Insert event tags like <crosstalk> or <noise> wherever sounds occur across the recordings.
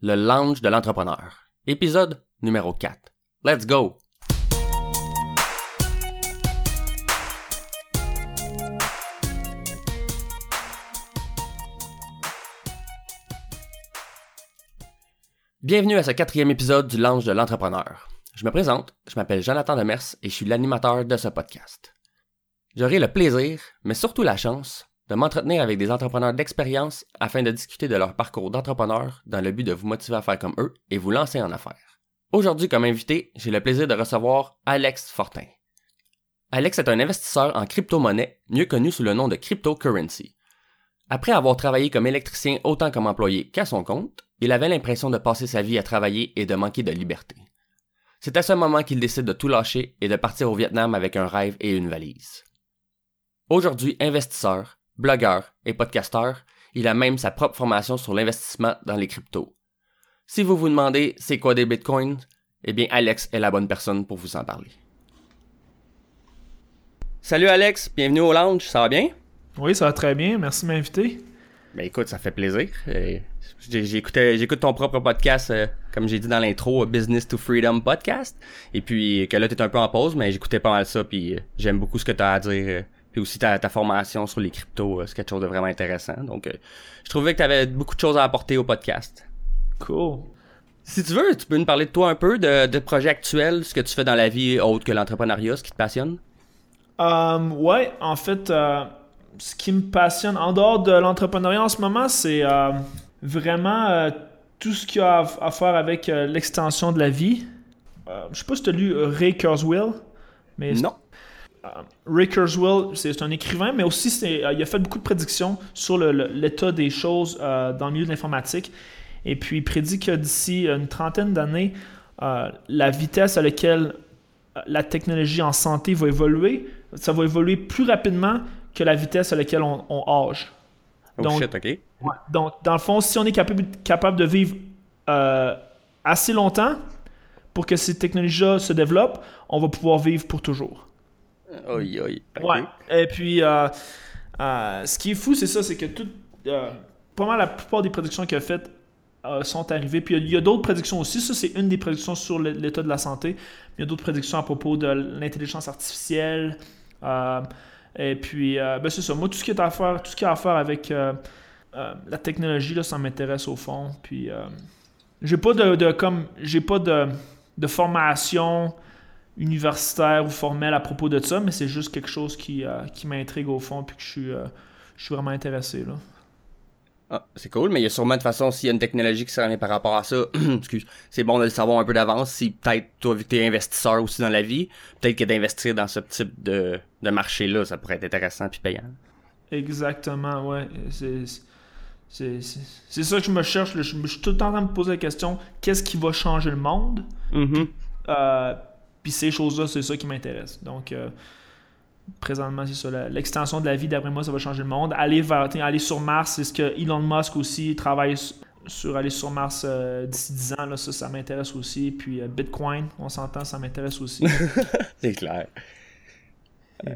le lounge de l'entrepreneur. Épisode numéro 4. Let's go! Bienvenue à ce quatrième épisode du Lounge de l'entrepreneur. Je me présente, je m'appelle Jonathan Demers et je suis l'animateur de ce podcast. J'aurai le plaisir, mais surtout la chance, de m'entretenir avec des entrepreneurs d'expérience afin de discuter de leur parcours d'entrepreneur dans le but de vous motiver à faire comme eux et vous lancer en affaires. Aujourd'hui, comme invité, j'ai le plaisir de recevoir Alex Fortin. Alex est un investisseur en crypto-monnaie, mieux connu sous le nom de cryptocurrency. Après avoir travaillé comme électricien autant comme employé qu'à son compte, il avait l'impression de passer sa vie à travailler et de manquer de liberté. C'est à ce moment qu'il décide de tout lâcher et de partir au Vietnam avec un rêve et une valise. Aujourd'hui investisseur, blogueur et podcasteur, il a même sa propre formation sur l'investissement dans les cryptos. Si vous vous demandez c'est quoi des bitcoins, eh bien Alex est la bonne personne pour vous en parler. Salut Alex, bienvenue au lounge, ça va bien? Oui, ça va très bien, merci de m'inviter. Ben écoute, ça fait plaisir. Euh, j'écoute ton propre podcast, euh, comme j'ai dit dans l'intro, Business to Freedom podcast. Et puis que là, t'es un peu en pause, mais j'écoutais pas mal ça, puis euh, j'aime beaucoup ce que tu as à dire puis aussi ta, formation sur les cryptos, euh, c'est quelque chose de vraiment intéressant. Donc, euh, je trouvais que tu avais beaucoup de choses à apporter au podcast. Cool. Si tu veux, tu peux nous parler de toi un peu, de, de projets actuels, ce que tu fais dans la vie autre que l'entrepreneuriat, ce qui te passionne? Um, ouais, en fait, euh, ce qui me passionne en dehors de l'entrepreneuriat en ce moment, c'est vraiment tout ce qui a à, faire avec l'extension de la vie. je sais pas si tu as lu Ray Kurzweil, mais non. Euh, Ray Kurzweil, c'est un écrivain, mais aussi euh, il a fait beaucoup de prédictions sur l'état des choses euh, dans le milieu de l'informatique. Et puis il prédit que d'ici une trentaine d'années, la vitesse à laquelle la technologie en santé va évoluer, ça va évoluer plus rapidement que la vitesse à laquelle on, âge. Oh donc, shit, ok. donc, dans le fond, si on est capable, capable de vivre assez longtemps pour que ces technologies-là se développent, on va pouvoir vivre pour toujours. Oui, Ouais. Et puis, euh, euh, ce qui est fou, c'est ça, c'est que tout, euh, pas mal la plupart des prédictions qu'il a faites sont arrivées. Puis il y a, d'autres prédictions aussi. Ça, c'est une des prédictions sur l'état de la santé. Il y a d'autres prédictions à propos de l'intelligence artificielle. et puis, ben c'est ça. Moi, tout ce qui est à faire, tout ce qui a à faire avec la technologie, là, ça m'intéresse au fond. Puis, j'ai pas de, de, comme, j'ai pas de, de formation universitaire ou formel à propos de ça, mais c'est juste quelque chose qui, euh, qui m'intrigue au fond puis que je suis, euh, je suis vraiment intéressé. Là. Ah, c'est cool, mais il y a sûrement de façon, s'il y a une technologie qui s'en par rapport à ça, <clears throat> excuse, c'est bon de le savoir un peu d'avance. Si peut-être, toi, vu que t'es investisseur aussi dans la vie, peut-être que d'investir dans ce type de, de marché-là, ça pourrait être intéressant puis payant. Exactement, ouais. C'est, c'est, ça que je me cherche. Je, suis tout le temps en train de me poser la question qu'est-ce qui va changer le monde? Mm-hmm. euh, puis ces choses-là, c'est ça qui m'intéresse. Donc, euh, présentement, c'est ça. L'extension de la vie, d'après moi, ça va changer le monde. Aller, vers, aller sur Mars, c'est ce que Elon Musk aussi travaille sur aller sur Mars euh, d'ici 10 ans. Ça, ça m'intéresse aussi. Puis euh, Bitcoin, on s'entend, ça m'intéresse aussi. <laughs> c'est clair.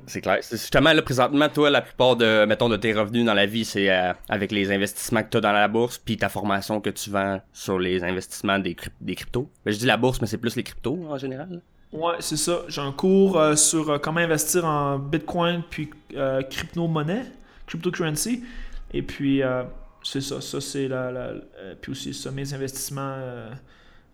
C'est clair. Justement, là, présentement, toi, la plupart de, mettons, de tes revenus dans la vie, c'est avec les investissements que tu as dans la bourse, puis ta formation que tu vends sur les investissements des, des cryptos. Ben, je dis la bourse, mais c'est plus les cryptos en général. Ouais, c'est ça. J'ai un cours euh, sur euh, comment investir en Bitcoin puis euh, crypto-monnaie, cryptocurrency. Et puis, c'est ça. Ça, c'est la, Puis aussi, ça, mes investissements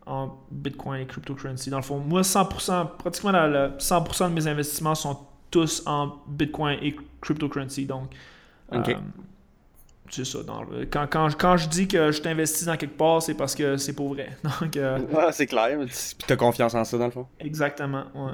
en Bitcoin et cryptocurrency. Dans le fond, moi, 100%, pratiquement la, 100% de mes investissements sont tous en Bitcoin et cryptocurrency. Donc, c'est ça. quand, quand, quand, je dis que je t'investis dans quelque part, c'est parce que c'est pour vrai. <laughs> Donc, euh, c'est clair. Tu as confiance en ça, dans le fond? Exactement, ouais.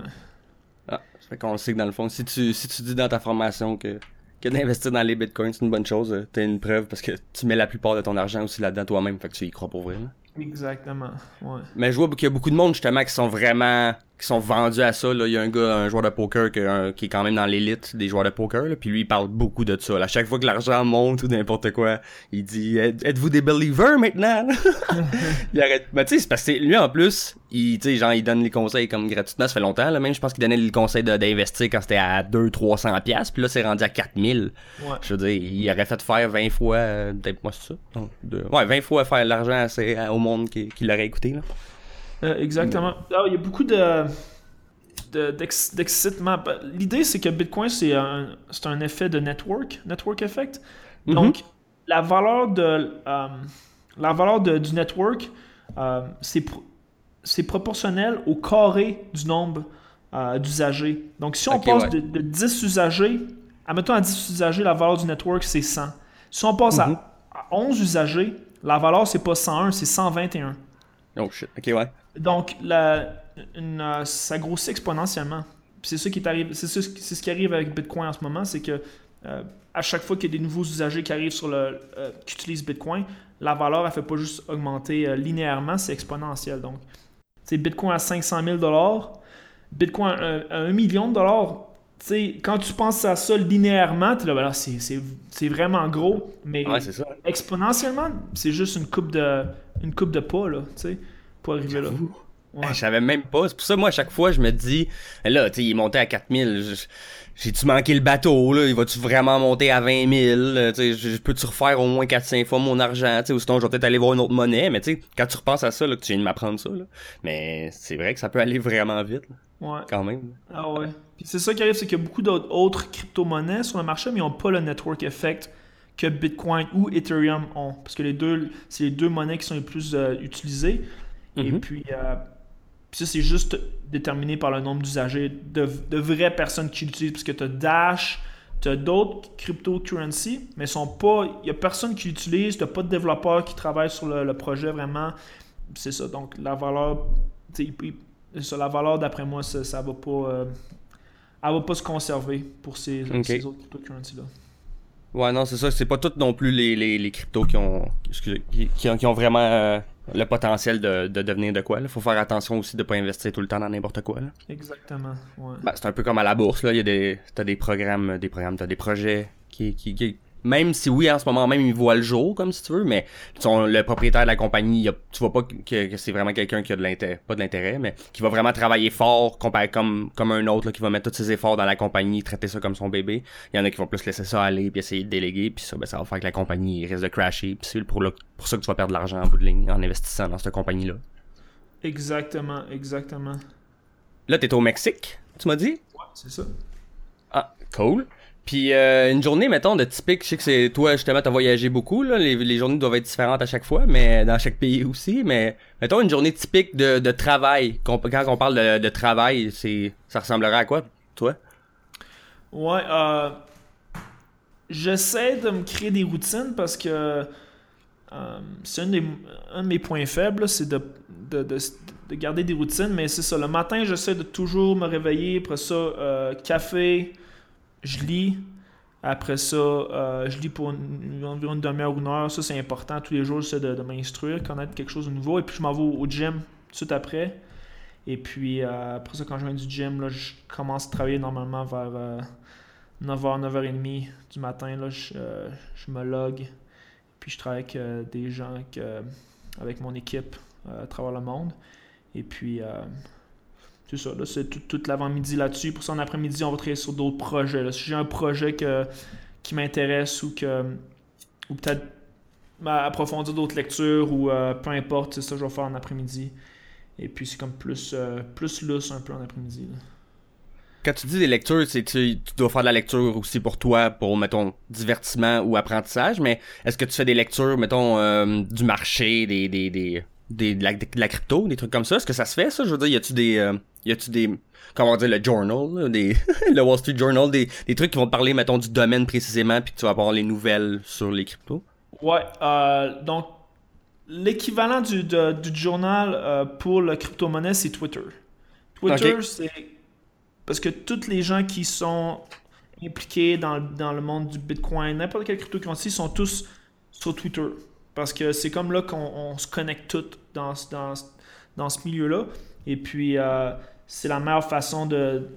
Ah, ça fait qu'on le sait que dans le fond, si tu, si tu dis dans ta formation que, que d'investir dans les bitcoins, c'est une bonne chose, euh, t'as une preuve parce que tu mets la plupart de ton argent aussi là-dedans toi-même, fait que tu y crois pour vrai. Exactement, ouais. Mais je vois qu'il y a beaucoup de monde justement qui sont vraiment qui sont vendus à ça. Là. Il y a un gars, un joueur de poker qui, qui est quand même dans l'élite des joueurs de poker. Là, puis lui, il parle beaucoup de ça. Là. À chaque fois que l'argent monte ou n'importe quoi, il dit Êtes-vous des believers maintenant <laughs> Il arrête. Mais tu sais, c'est parce que lui en plus, il, genre, il donne les conseils comme gratuitement. Ça fait longtemps. Là. Même, je pense qu'il donnait le conseil d'investir quand c'était à 200-300$. Puis là, c'est rendu à 4000$. Ouais. Je veux dire, il aurait fait faire 20 fois, euh, peut-être moi, c'est ça. Donc, ouais, 20 fois faire l'argent au monde qui, qui l'aurait écouté. Là. Euh, exactement. Ah, il y a beaucoup de d'excitement. Bah, l'idée, c'est que Bitcoin, c'est un, un effet de network, network effect. Mhm. Donc, la valeur de euh, la valeur du network, euh, c'est proportionnel au carré du nombre d'usagers. Donc, si on passe de, 10 usagers, admettons à 10 usagers, la valeur du network, c'est 100. Si on passe à, mhm. à, 11 usagers, la valeur, c'est pas 101, c'est 121. Oh shit, ok, ouais. Donc, la, euh, ça grossit exponentiellement. C'est ça qui ce qui arrive avec Bitcoin en ce moment, c'est que euh, à chaque fois qu'il y a des nouveaux usagers qui arrivent sur le, euh, qui utilisent Bitcoin, la valeur, elle fait pas juste augmenter linéairement, c'est exponentiel. Donc, c'est Bitcoin à 500 000 Bitcoin à, 1 million de dollars. Sais, quand tu penses à ça linéairement, là, ben c'est vraiment gros, mais exponentiellement, c'est juste une coupe de, une coupe de pas, là, pour arriver là. Ouais. je savais même pas. C'est pour ça, moi, à chaque fois, je me dis, là, tu sais, il est monté à 4000. J'ai-tu manqué le bateau, là? Il va-tu vraiment monter à 20 000? Tu sais, je peux-tu refaire au moins 4-5 fois mon argent? Tu sais, ou sinon, je vais peut-être aller voir une autre monnaie. Mais tu sais, quand tu repenses à ça, là, que tu viens de m'apprendre ça, là. Mais c'est vrai que ça peut aller vraiment vite, Ouais. Quand même. Ah ouais. C'est ça qui arrive, c'est qu'il y a beaucoup d'autres crypto-monnaies sur le marché, mais ils n'ont pas le network effect que Bitcoin ou Ethereum ont. Parce que les deux, c'est les deux monnaies qui sont les plus euh, utilisées. Et puis, euh, puis ça, c'est juste déterminé par le nombre d'usagers, de, de, vraies personnes qui l'utilisent. Parce que tu as Dash, tu as d'autres cryptocurrencies, mais sont pas. Il n'y a personne qui l'utilise, tu n'as pas de développeurs qui travaillent sur le, projet vraiment. C'est ça. Donc la valeur. Ça, la valeur, d'après moi, ça, ça va pas. Euh, elle va pas se conserver pour ces, ces autres cryptocurrencies-là. Ouais, non, c'est ça. C'est pas toutes non plus les, les, les cryptos qui ont, qui, qui, ont vraiment euh, le potentiel de, de, devenir de quoi. Il faut faire attention aussi de ne pas investir tout le temps dans n'importe quoi. Là. Exactement. Ouais. Ben, c'est un peu comme à la bourse. Là. Il y a des, t'as des programmes, des programmes, t'as des projets qui, qui, qui, même si oui, en ce moment même, il voit le jour, comme si tu veux, mais son, le propriétaire de la compagnie, tu vois pas que, c'est vraiment quelqu'un qui a de l'intérêt, pas de l'intérêt, mais qui va vraiment travailler fort, comparé comme, comme un autre, là, qui va mettre tous ses efforts dans la compagnie, traiter ça comme son bébé. Il y en a qui vont plus laisser ça aller, puis essayer de déléguer, puis ça, ben, ça va faire que la compagnie risque de crasher, puis c'est pour, pour ça que tu vas perdre de l'argent en bout de ligne, en investissant dans cette compagnie-là. Exactement, exactement. Là, t'es au Mexique, tu m'as dit? Ouais, c'est ça. Ah, cool. Puis euh, une journée, mettons, de typique, je sais que c'est toi justement, t'as voyagé beaucoup, là, les, les, journées doivent être différentes à chaque fois, mais dans chaque pays aussi. Mais mettons une journée typique de, de travail. Quand on parle de, de travail, c'est ça ressemblerait à quoi, toi? Ouais, euh, j'essaie de me créer des routines parce que euh, c'est un, un, de mes points faibles, c'est de, de, de, de, garder des routines. Mais c'est ça, le matin, j'essaie de toujours me réveiller, après ça, euh, café je lis. Après ça, euh, je lis pour environ une demi-heure ou une heure. Ça, c'est important. Tous les jours, j'essaie de, de m'instruire, connaître quelque chose de nouveau. Et puis, je m'en vais au gym tout après. Et puis, euh, après ça, quand je viens du gym, là, je commence à travailler normalement vers 9h, euh, 9h30 du matin. Là, je, je, me log. Puis, je travaille avec des gens, avec mon équipe à travers le monde. Et puis, c'est ça, là, c'est tout, l'avant-midi là-dessus. Pour ça, en après-midi, on va travailler sur d'autres projets. Si j'ai un projet que, qui m'intéresse ou que ou peut-être approfondir d'autres lectures ou euh, peu importe, c'est ça que je vais faire en après-midi. Et puis c'est comme plus, euh, plus lousse un peu en après-midi. Quand tu dis des lectures, tu, tu dois faire de la lecture aussi pour toi, pour, mettons, divertissement ou apprentissage, mais est-ce que tu fais des lectures, mettons, euh, du marché, des, des, des, des de, la, crypto, des trucs comme ça? Est-ce que ça se fait, ça? Je veux dire, y a-tu des, y a-tu des, comment dire, le journal, des, <laughs> le Wall Street Journal, des, des trucs qui vont te parler, mettons, du domaine précisément, puis que tu vas avoir les nouvelles sur les cryptos? Ouais, euh, donc, l'équivalent du, du journal euh, pour la crypto-monnaie, c'est Twitter. Twitter, c'est parce que tous les gens qui sont impliqués dans, dans le monde du Bitcoin, n'importe quelle cryptocurrency, sont tous sur Twitter. Parce que c'est comme là qu'on se connecte tous dans, dans, dans ce milieu-là. Et puis, euh, c'est la meilleure façon de,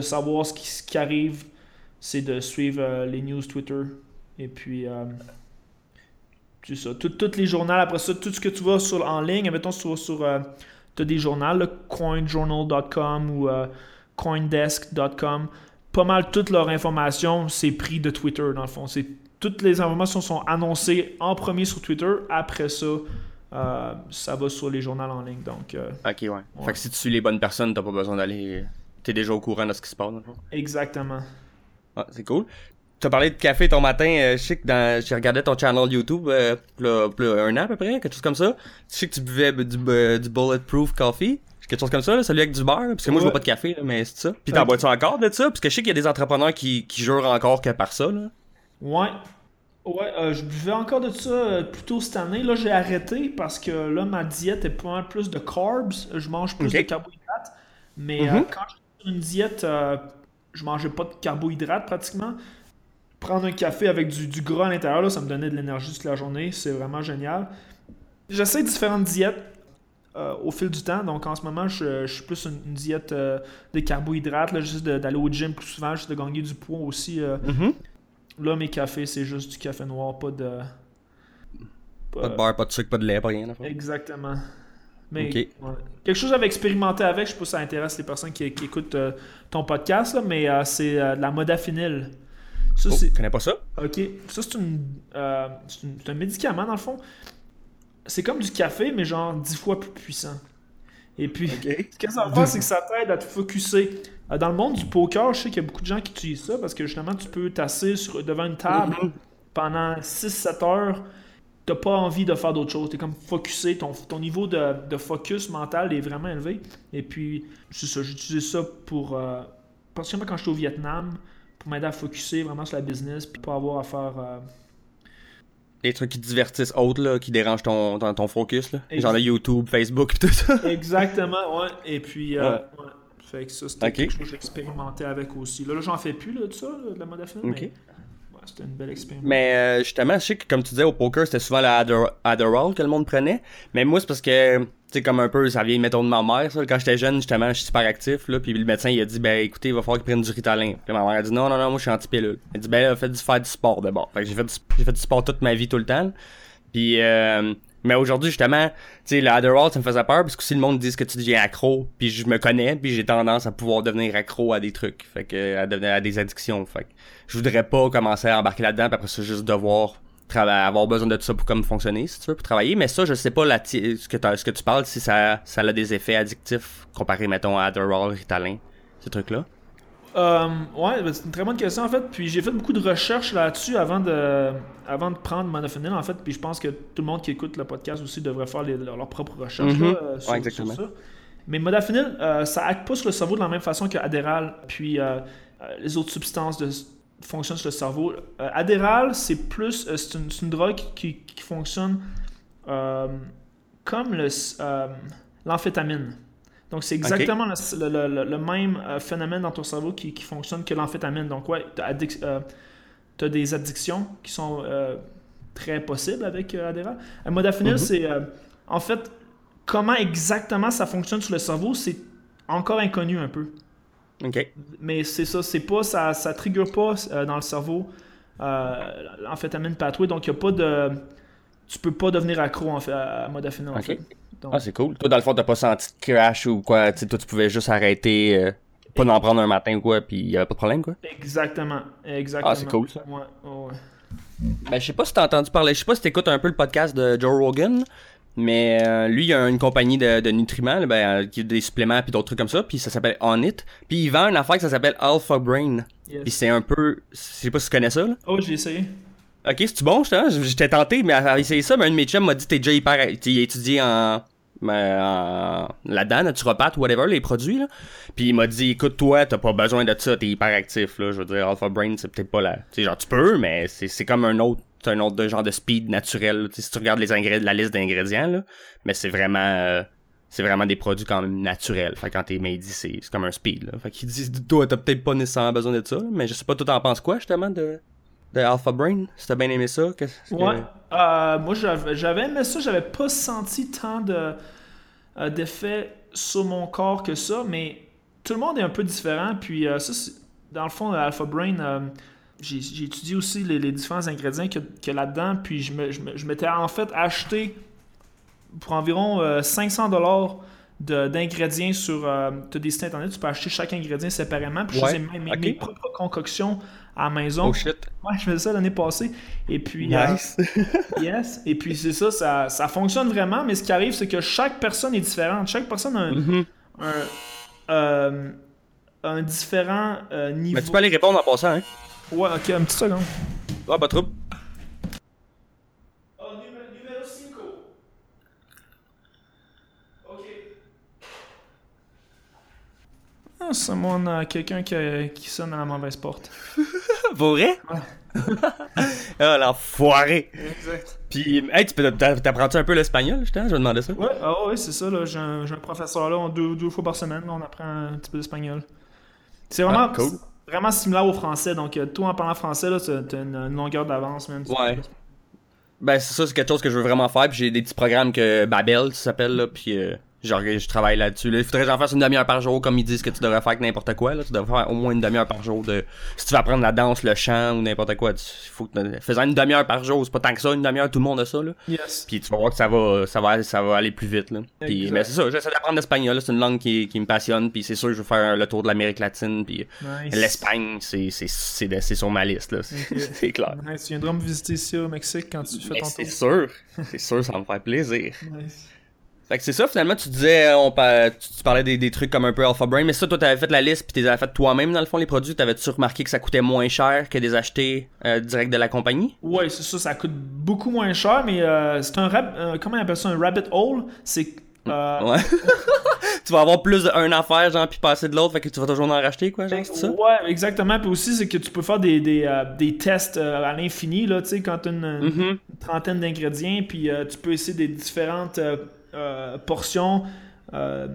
savoir ce qui, arrive, c'est de suivre euh, les news Twitter. Et puis, euh, c'est ça. Tous les journaux, après ça, tout ce que tu vois sur, en ligne, mettons, tu vas sur. Euh, tu as des journaux, coinjournal.com ou euh, coindesk.com. Pas mal toute leur information, c'est pris de Twitter, dans le fond. Toutes les informations sont annoncées en premier sur Twitter. Après ça, euh, ça va sur les journaux en ligne. Donc, euh, Ok, ouais. Fait que si tu suis les bonnes personnes, t'as pas besoin d'aller. T'es déjà au courant de ce qui se passe, dans le fond. exactement. Ah, c'est cool. Tu as parlé de café ton matin, euh, je sais que dans, j'ai regardé ton channel YouTube, euh, là, là, un an à peu près, quelque chose comme ça. Tu sais que tu buvais du, du Bulletproof Coffee, quelque chose comme ça, là, celui avec du beurre, parce que moi je Ouais. bois pas de café, là, mais c'est ça. Puis t'en Ok. bois-tu encore de ça? Parce que je sais qu'il y a des entrepreneurs qui, qui jurent encore que par ça, là. Ouais. Ouais, euh, je buvais encore de ça euh, plus tôt cette année. Là, j'ai arrêté parce que là, ma diète est pas mal plus de carbs. Je mange plus de carbohydrates. Mais Mhm. euh, quand j'étais sur une diète, euh, je mangeais pas de carbohydrates pratiquement. Prendre un café avec du, du gras à l'intérieur, ça me donnait de l'énergie toute la journée. C'est vraiment génial. J'essaie différentes diètes au fil du temps. Donc en ce moment, je, je suis plus une, une diète de carbohydrates, là, juste d'aller au gym plus souvent, juste de gagner du poids aussi. euh, Là, mes cafés, c'est juste du café noir, pas de. Pas de beurre, pas de sucre, pas de lait, pas rien. Exactement. Mais ouais. quelque chose j'avais expérimenté avec, je sais pas si ça intéresse les personnes qui, qui écoutent euh, ton podcast, là, mais euh, c'est euh, de la modafinil. Ça, Oh, connais pas ça. Ok. Ça, c'est une, c'est une- c'est un médicament, dans le fond. C'est comme du café, mais genre 10 fois plus puissant. Et puis, <laughs> ce que ça fait, c'est que ça t'aide à te focuser. Euh, Dans le monde du poker, je sais qu'il y a beaucoup de gens qui utilisent ça parce que justement, tu peux t'asseoir devant une table Mhm. pendant 6-7 heures. T'as pas envie de faire d'autre chose. T'es comme focusé. Ton, ton niveau de, de focus mental est vraiment élevé. Et puis, c'est ça. J'utilise ça pour. Euh, particulièrement quand j'étais au Vietnam, pour m'aider à focuser vraiment sur la business. Puis pas avoir à faire. euh, Les trucs qui divertissent autres, là, qui dérangent ton, ton, ton focus, là. Exact. Genre le YouTube, Facebook, tout ça. <laughs> Exactement, ouais. Et puis, euh, Ouais. ouais. Fait que ça, c'était quelque chose que j'ai expérimenté avec aussi. Là, là j'en fais plus, là, de ça, là, de la Ok. mais ouais, c'était une belle expérience. Mais euh, justement, je sais que comme tu disais au poker, c'était souvent le Adder- Adderall que le monde prenait. Mais moi, c'est parce que, tu sais, comme un peu, ça vient, mettons, de ma mère. Ça. Quand j'étais jeune, justement, je suis super actif. Là, puis le médecin, il a dit, ben écoutez, il va falloir qu'il prenne du Ritalin. Puis ma mère a dit, non, non, non, moi, je suis anti-pilule. Elle dit, ben là, du, faire du sport d'abord. Fait que j'ai fait, du, j'ai fait du sport toute ma vie, tout le temps. Puis, euh, mais aujourd'hui, justement, tu sais, le Adderall, ça me faisait peur parce que si le monde dit que tu deviens accro, puis je me connais, puis j'ai tendance à pouvoir devenir accro à des trucs, fait que à devenir à des addictions, fait que je voudrais pas commencer à embarquer là-dedans, puis après ça juste devoir avoir besoin de tout ça pour comme fonctionner, si tu veux, pour travailler. Mais ça, je sais pas la ce que ce que tu parles, si ça ça a des effets addictifs comparé mettons à Adderall, Ritalin, ces trucs là. Euh, ouais, ben, c'est une très bonne question en fait. Puis j'ai fait beaucoup de recherches là-dessus avant de, avant de prendre modafinil en fait. Puis je pense que tout le monde qui écoute le podcast aussi devrait faire les- leurs propres recherches Mhm. là, euh, sur, Ouais, exactement. sur ça. Mais modafinil, euh, ça acte pas sur le cerveau de la même façon que Adderall. Puis euh, euh, les autres substances de, fonctionnent sur le cerveau. Adderall, c'est plus, c'est une, drogue qui, qui fonctionne comme le, l'amphétamine. Donc, c'est exactement le, le- le- le même euh, phénomène dans ton cerveau qui, qui fonctionne que l'amphétamine. Donc, ouais, tu as, des addictions qui sont euh, très possibles avec euh, Adderall. Le modafinil, Mhm. c'est. euh, en fait, comment exactement ça fonctionne sur le cerveau, c'est encore inconnu un peu. Ok. Mais c'est ça, c'est pas. Ça, ça trigger pas euh, dans le cerveau euh, l'amphétamine pathway. Donc, il n'y a pas de. Tu peux pas devenir accro en fait, à modafinil. En fait. Donc, Ah, c'est cool. Toi, dans le fond, t'as pas senti de crash ou quoi, toi, tu pouvais juste arrêter, euh, pas d'en prendre un matin ou quoi, puis y avait pas de problème, quoi? Exactement. Exactement. Ah, c'est cool, ça. Ouais, ouais, ouais. Ben, je sais pas si t'as entendu parler, je sais pas si t'écoutes un peu le podcast de Joe Rogan, mais euh, lui, il a une compagnie de, de nutriments, là, ben, euh, qui a des suppléments puis d'autres trucs comme ça, puis ça s'appelle On It, puis il vend une affaire que ça s'appelle Alpha Brain, Yes. puis c'est un peu, je sais pas si tu connais ça, là. Oh, j'ai essayé. Ok, c'est-tu bon, justement? J'étais tenté, mais à essayer ça, mais un de mes chums m'a dit t'es déjà hyper. Il a étudié en. Ben, en là-dedans, naturopathe, whatever, les produits, là. Puis il m'a dit écoute, toi, t'as pas besoin de ça, t'es hyper actif, là. Je veux dire, Alpha Brain, c'est peut-être pas là. Tu genre, tu peux, mais c'est comme un autre. Un autre genre de speed naturel. si tu regardes les la liste d'ingrédients. Mais c'est vraiment. euh, c'est vraiment des produits quand même naturels. Fait quand t'es midi, c'est comme un speed, là. Fait qu'il dit, toi, t'as peut-être pas nécessairement besoin de ça, mais je sais pas, toi, t'en penses quoi, justement, de, de Alpha Brain? Si t'as bien aimé ça? que- Ouais. Euh, moi, j'avais aimé ça. J'avais pas senti tant de, euh, d'effets sur mon corps que ça, mais tout le monde est un peu différent. Puis euh, ça, dans le fond, Alpha Brain, euh, j'ai étudié aussi les, les différents ingrédients qu'il y a- a là-dedans. Puis je je je m'étais en fait acheté pour environ euh, 500 dollars d'ingrédients sur euh, des sites internet. Tu peux acheter chaque ingrédient séparément. Puis je Ouais, faisais mes, mes- ok. mes propres concoctions à la maison. Oh shit. Ouais, je faisais ça l'année passée. Et puis, euh, Nice. <laughs> yes. Et puis c'est ça, ça, ça fonctionne vraiment. Mais ce qui arrive, c'est que chaque personne est différente. Chaque personne a un, Mhm. un, euh, un différent euh, niveau. Mais tu peux aller répondre en passant, hein? Ouais, ok, un petit seconde. Ah, pas trop. Oh, numéro 5. Ok. Ah, c'est moi, on a quelqu'un qui, qui sonne à la mauvaise porte. <laughs> <laughs> Pour vrai? ah, l'enfoiré. Exact. Puis, hey, tu peux t'apprends-tu un peu l'espagnol, justement? Je me demandais ça. Ouais, ah ouais, c'est ça, là. J'ai un, professeur là, on- deux, deux fois par semaine, là, on apprend un petit peu d'espagnol. C'est vraiment, Ah, cool. c'est vraiment similaire au français, donc euh, toi en parlant français, là, t'as une, une longueur d'avance, man. Ouais. Ben, c'est ça, c'est quelque chose que je veux vraiment faire. Puis j'ai des petits programmes que Babel, ça s'appelle, là. Puis, euh, genre, je travaille là-dessus. Là. Il faudrait que j'en fasse une demi-heure par jour, comme ils disent que tu devrais faire avec n'importe quoi. Là. Tu devrais faire au moins une demi-heure par jour de. Si tu veux apprendre la danse, le chant ou n'importe quoi, tu... faut que. Faisant une demi-heure par jour, c'est pas tant que ça, une demi-heure, tout le monde a ça, là. Yes. Puis tu vas voir que ça va, ça va, ça va aller plus vite, là. Puis, mais c'est ça, j'essaie d'apprendre l'espagnol. C'est une langue qui, qui me passionne. Puis c'est sûr que je veux faire le tour de l'Amérique latine. Puis Nice. l'Espagne, c'est, c'est, c'est, c'est sur ma liste, là. C'est, <laughs> c'est clair. Nice. Tu viendras me visiter ici au Mexique quand tu fais Mais ton c'est tour. sûr, c'est sûr, ça va me faire plaisir. Nice. Fait que c'est ça, finalement, tu disais, on par- tu, parlais des, des trucs comme un peu Alpha Brain, mais ça, toi, t'avais fait la liste, puis t'avais fait toi-même, dans le fond, les produits. T'avais-tu remarqué que ça coûtait moins cher que des achetés euh, direct de la compagnie? Ouais, c'est ça, ça coûte beaucoup moins cher, mais euh, c'est un rab... euh, comment on appelle ça, un rabbit hole? C'est... euh, Ouais. <laughs> tu vas avoir plus d'une affaire, genre, puis passer de l'autre, fait que tu vas toujours en racheter, quoi, genre, c'est ça? Ouais, exactement. Puis aussi, c'est que tu peux faire des, des, euh, des tests euh, à l'infini, là, tu sais, quand tu as une, une Mhm. trentaine d'ingrédients, puis euh, tu peux essayer des différentes euh, euh, portions euh,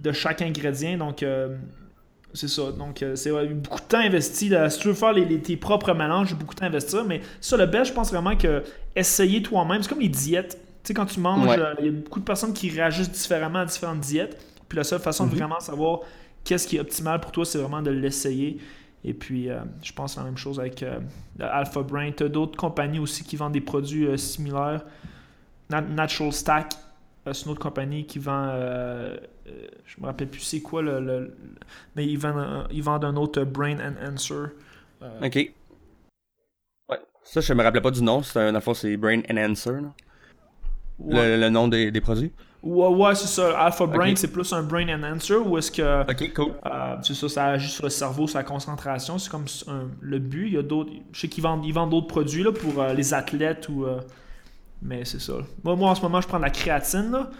de chaque ingrédient. Donc, euh, c'est ça. Donc, euh, c'est beaucoup de temps investi. Là. Si tu veux faire les, les- tes propres mélanges, beaucoup de temps à investir. Mais ça, le best, je pense vraiment que essayer toi-même, c'est comme les diètes. Tu sais, quand tu manges, Ouais. euh, il y a beaucoup de personnes qui réagissent différemment à différentes diètes. Puis la seule façon de vraiment savoir qu'est-ce qui est optimal pour toi, c'est vraiment de l'essayer. Et puis, euh, je pense la même chose avec euh, Alpha Brain. Tu as d'autres compagnies aussi qui vendent des produits euh, similaires. Nat- Natural Stack, euh, c'est une autre compagnie qui vend. euh, euh, je me rappelle plus c'est quoi le. le- le- mais ils vendent, un, ils vendent un autre euh, Brain Enhancer. Euh, Ok. Ouais. Ça, je me rappelais pas du nom, c'est un, fond, c'est Brain Enhancer, là. ouais, Le, nom des, des produits? ouais, ouais, c'est ça. Alpha Brain, c'est plus un Brain Enhancer ou est-ce que. Ok, cool. Euh, c'est ça, ça agit sur le cerveau, sur la concentration. C'est comme un- le but. Il y a d'autres. Je sais qu'ils vendent, ils vendent d'autres produits là, pour euh, les athlètes ou. Mais c'est ça. Moi, moi, en ce moment, je prends de la créatine. Là.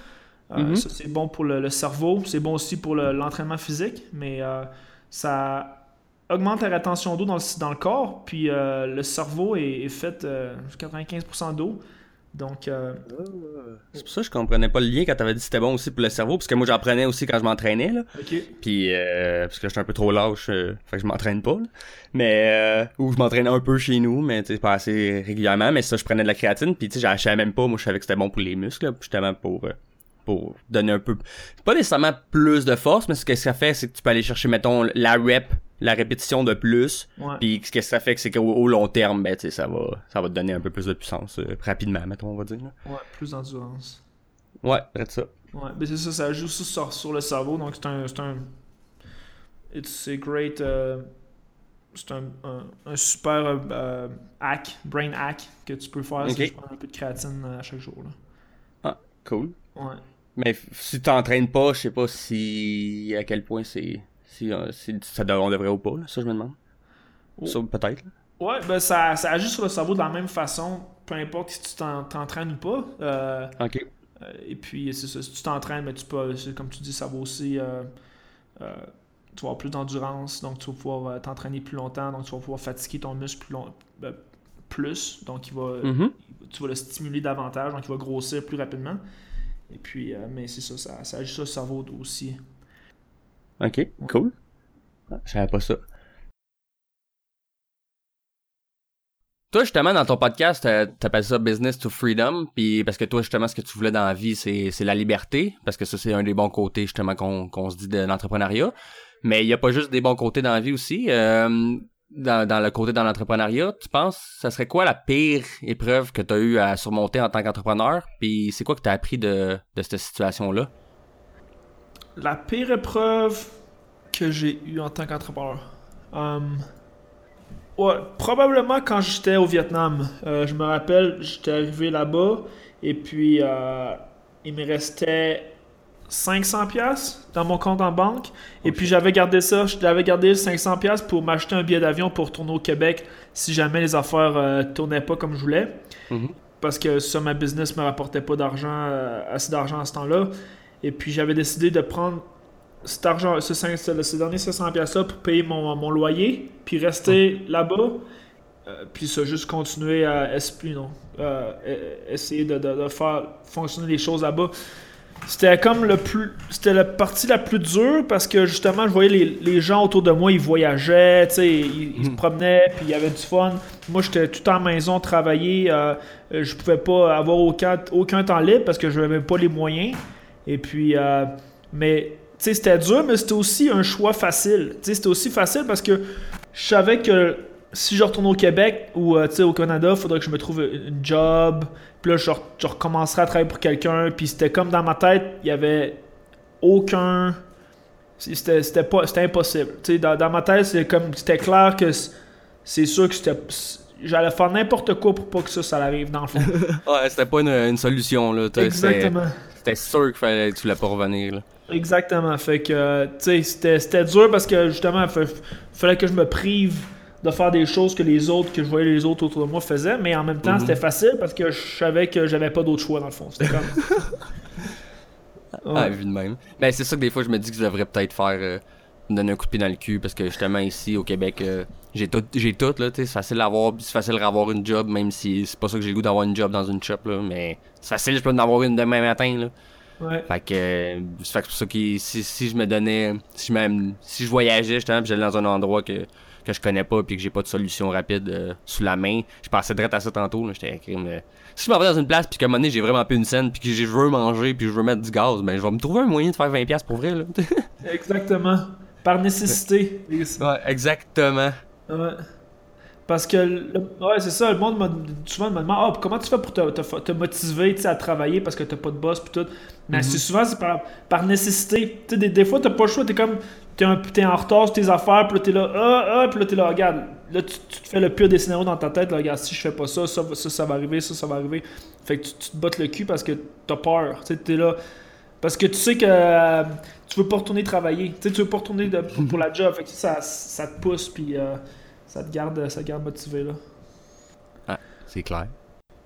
Euh, Mhm. Ça, c'est bon pour le, le cerveau. C'est bon aussi pour le- l'entraînement physique. Mais euh, ça augmente la rétention d'eau dans le, dans le corps. Puis euh, le cerveau est, est fait euh, 95% d'eau. Donc, euh, C'est pour ça que je comprenais pas le lien quand t'avais dit que c'était bon aussi pour le cerveau, parce que moi j'en prenais aussi quand je m'entraînais, là. Puis, euh, parce que j'étais un peu trop lâche, euh, fait que je m'entraîne pas, là. Mais, euh, ou je m'entraînais un peu chez nous, mais tu sais, pas assez régulièrement, mais ça, je prenais de la créatine, puis tu sais, j'en même pas, moi je savais que c'était bon pour les muscles, là, justement pour, euh, pour donner un peu, pas nécessairement plus de force, mais ce que ça fait, c'est que tu peux aller chercher, mettons, la rep, la répétition de plus, puis ce que ça fait, c'est qu'au au long terme, ben, tu ça va, ça va te donner un peu plus de puissance, euh, rapidement, mettons, on va dire, là. ouais, plus d'endurance. Ouais, peut ça. Ouais, mais c'est ça, ça joue aussi sur, sur le cerveau, donc c'est un, c'est un, it's a great, euh, c'est un, un, un super euh, hack, brain hack que tu peux faire Ok. si tu prends un peu de créatine à chaque jour. Là. Cool. Ouais. Mais si t'entraînes pas, je sais pas si à quel point c'est si, euh, si ça on devrait ou pas, là, ça je me demande. Oh. Ça peut-être. Ouais, ben ça, ça agit sur le cerveau de la même façon, peu importe si tu t'en- t'entraînes ou pas. Euh, OK. Euh, et puis, c'est ça, si tu t'entraînes, mais tu peux, comme tu dis, ça va aussi. euh, tu vas avoir plus d'endurance, donc tu vas pouvoir t'entraîner plus longtemps, donc tu vas pouvoir fatiguer ton muscle plus, long, ben, plus donc il va, Mhm. tu vas le stimuler davantage, donc il va grossir plus rapidement. Et puis, euh, mais c'est ça, ça, ça agit sur le cerveau aussi. OK, cool. Je savais pas ça. Toi, justement, dans ton podcast, euh, t'appelles ça Business to Freedom, puis parce que toi, justement, ce que tu voulais dans la vie, c'est c'est la liberté, parce que ça, c'est un des bons côtés, justement, qu'on qu'on se dit de l'entrepreneuriat. Mais il y a pas juste des bons côtés dans la vie aussi. Euh, dans, dans le côté dans l'entrepreneuriat, tu penses, ça serait quoi la pire épreuve que tu as eu à surmonter en tant qu'entrepreneur? Puis c'est quoi que tu as appris de, de cette situation-là? La pire épreuve que j'ai eue en tant qu'entrepreneur. Hum, ouais, probablement quand j'étais au Vietnam. Euh, je me rappelle, j'étais arrivé là-bas et puis euh, il me restait 500 pièces dans mon compte en banque et puis j'avais gardé ça, j'avais gardé 500 pièces pour m'acheter un billet d'avion pour retourner au Québec si jamais les affaires euh, tournaient pas comme je voulais Mhm. parce que ça ma business me rapportait pas d'argent euh, assez d'argent à ce temps-là et puis j'avais décidé de prendre cet argent ce, ce- dernier 500 pièces pour payer mon, mon loyer puis rester là-bas euh, puis ça juste continuer à non euh, essayer de, de- de faire fonctionner les choses là-bas. C'était comme le plus c'était la partie la plus dure parce que justement je voyais les, les gens autour de moi ils voyageaient ils, ils se Mhm. promenaient puis il y avait du fun. Moi j'étais tout en maison travailler euh, euh, je pouvais pas avoir aucun, aucun temps libre parce que je n'avais pas les moyens et puis euh, mais c'était dur mais c'était aussi un choix facile tu sais c'était aussi facile parce que je savais que si je retourne au Québec ou euh, au Canada, il faudrait que je me trouve une job. Puis là, je, re- je recommencerai à travailler pour quelqu'un. Puis c'était comme dans ma tête, il y avait aucun. C'était pas impossible. Dans, dans ma tête, c'était comme c'était clair que c'est sûr que c'était. J'allais faire n'importe quoi pour pas que ça, ça arrive dans le fond. <laughs> Ouais, c'était pas une, une solution, là. Exactement. C'était sûr qu'il fallait que tu voulais pas revenir, là. Exactement. Fait que, euh, tu sais, c'était- dur parce que justement, il fa- fallait que je me prive de faire des choses que les autres, que je voyais les autres autour de moi faisaient, mais en même temps, Mhm. c'était facile parce que je savais que j'avais pas d'autre choix dans le fond. C'était comme. <laughs> Ah, vu de même. Ben, c'est ça que des fois, je me dis que je devrais peut-être faire. euh, me donner un coup de pied dans le cul parce que justement, ici, au Québec, euh, j'ai tout, j'ai tout, là. C'est facile d'avoir, c'est facile d'avoir une job, même si c'est pas ça que j'ai le goût d'avoir une job dans une shop, là. Mais c'est facile, je peux en avoir une demain matin, là. Ouais. Fait que, euh, c'est pour ça que si, si je me donnais, si je, me- si je voyageais justement, puis j'allais dans un endroit que, que je connais pas, puis que j'ai pas de solution rapide euh, sous la main, je pensais direct à ça tantôt, j'étais euh, si je m'en vais dans une place, puis qu'à un moment donné, j'ai vraiment plus une scène, puis que je veux manger, puis je veux mettre du gaz, ben je vais me trouver un moyen de faire 20$ piastres pour vrai, là. <laughs> Exactement. Par nécessité. ouais, exactement. Ouais. Parce que, le- ouais, c'est ça, le monde m'a souvent me demande Ah, comment tu fais pour te, te, te motiver à travailler parce que t'as pas de boss puis tout. Mais Mhm. c'est souvent c'est par, par nécessité. Tu sais, des, des fois, t'as pas le choix, t'es comme, t'es, un, t'es en retard sur tes affaires, puis là, t'es là, ah, ah, puis là, t'es là, regarde, là, tu, tu te fais le pire des scénarios dans ta tête, là, regarde, si je fais pas ça, ça, va- ça, ça va arriver, ça, ça va arriver. Fait que tu, tu te bottes le cul parce que t'as peur. Tu sais, t'es là. Parce que tu sais que euh, tu veux pas retourner travailler. Tu sais, tu veux pas retourner de- pour, pour la <laughs> job. Fait que ça, ça te pousse, puis euh, ça te garde, ça te garde motivé, là. C'est clair.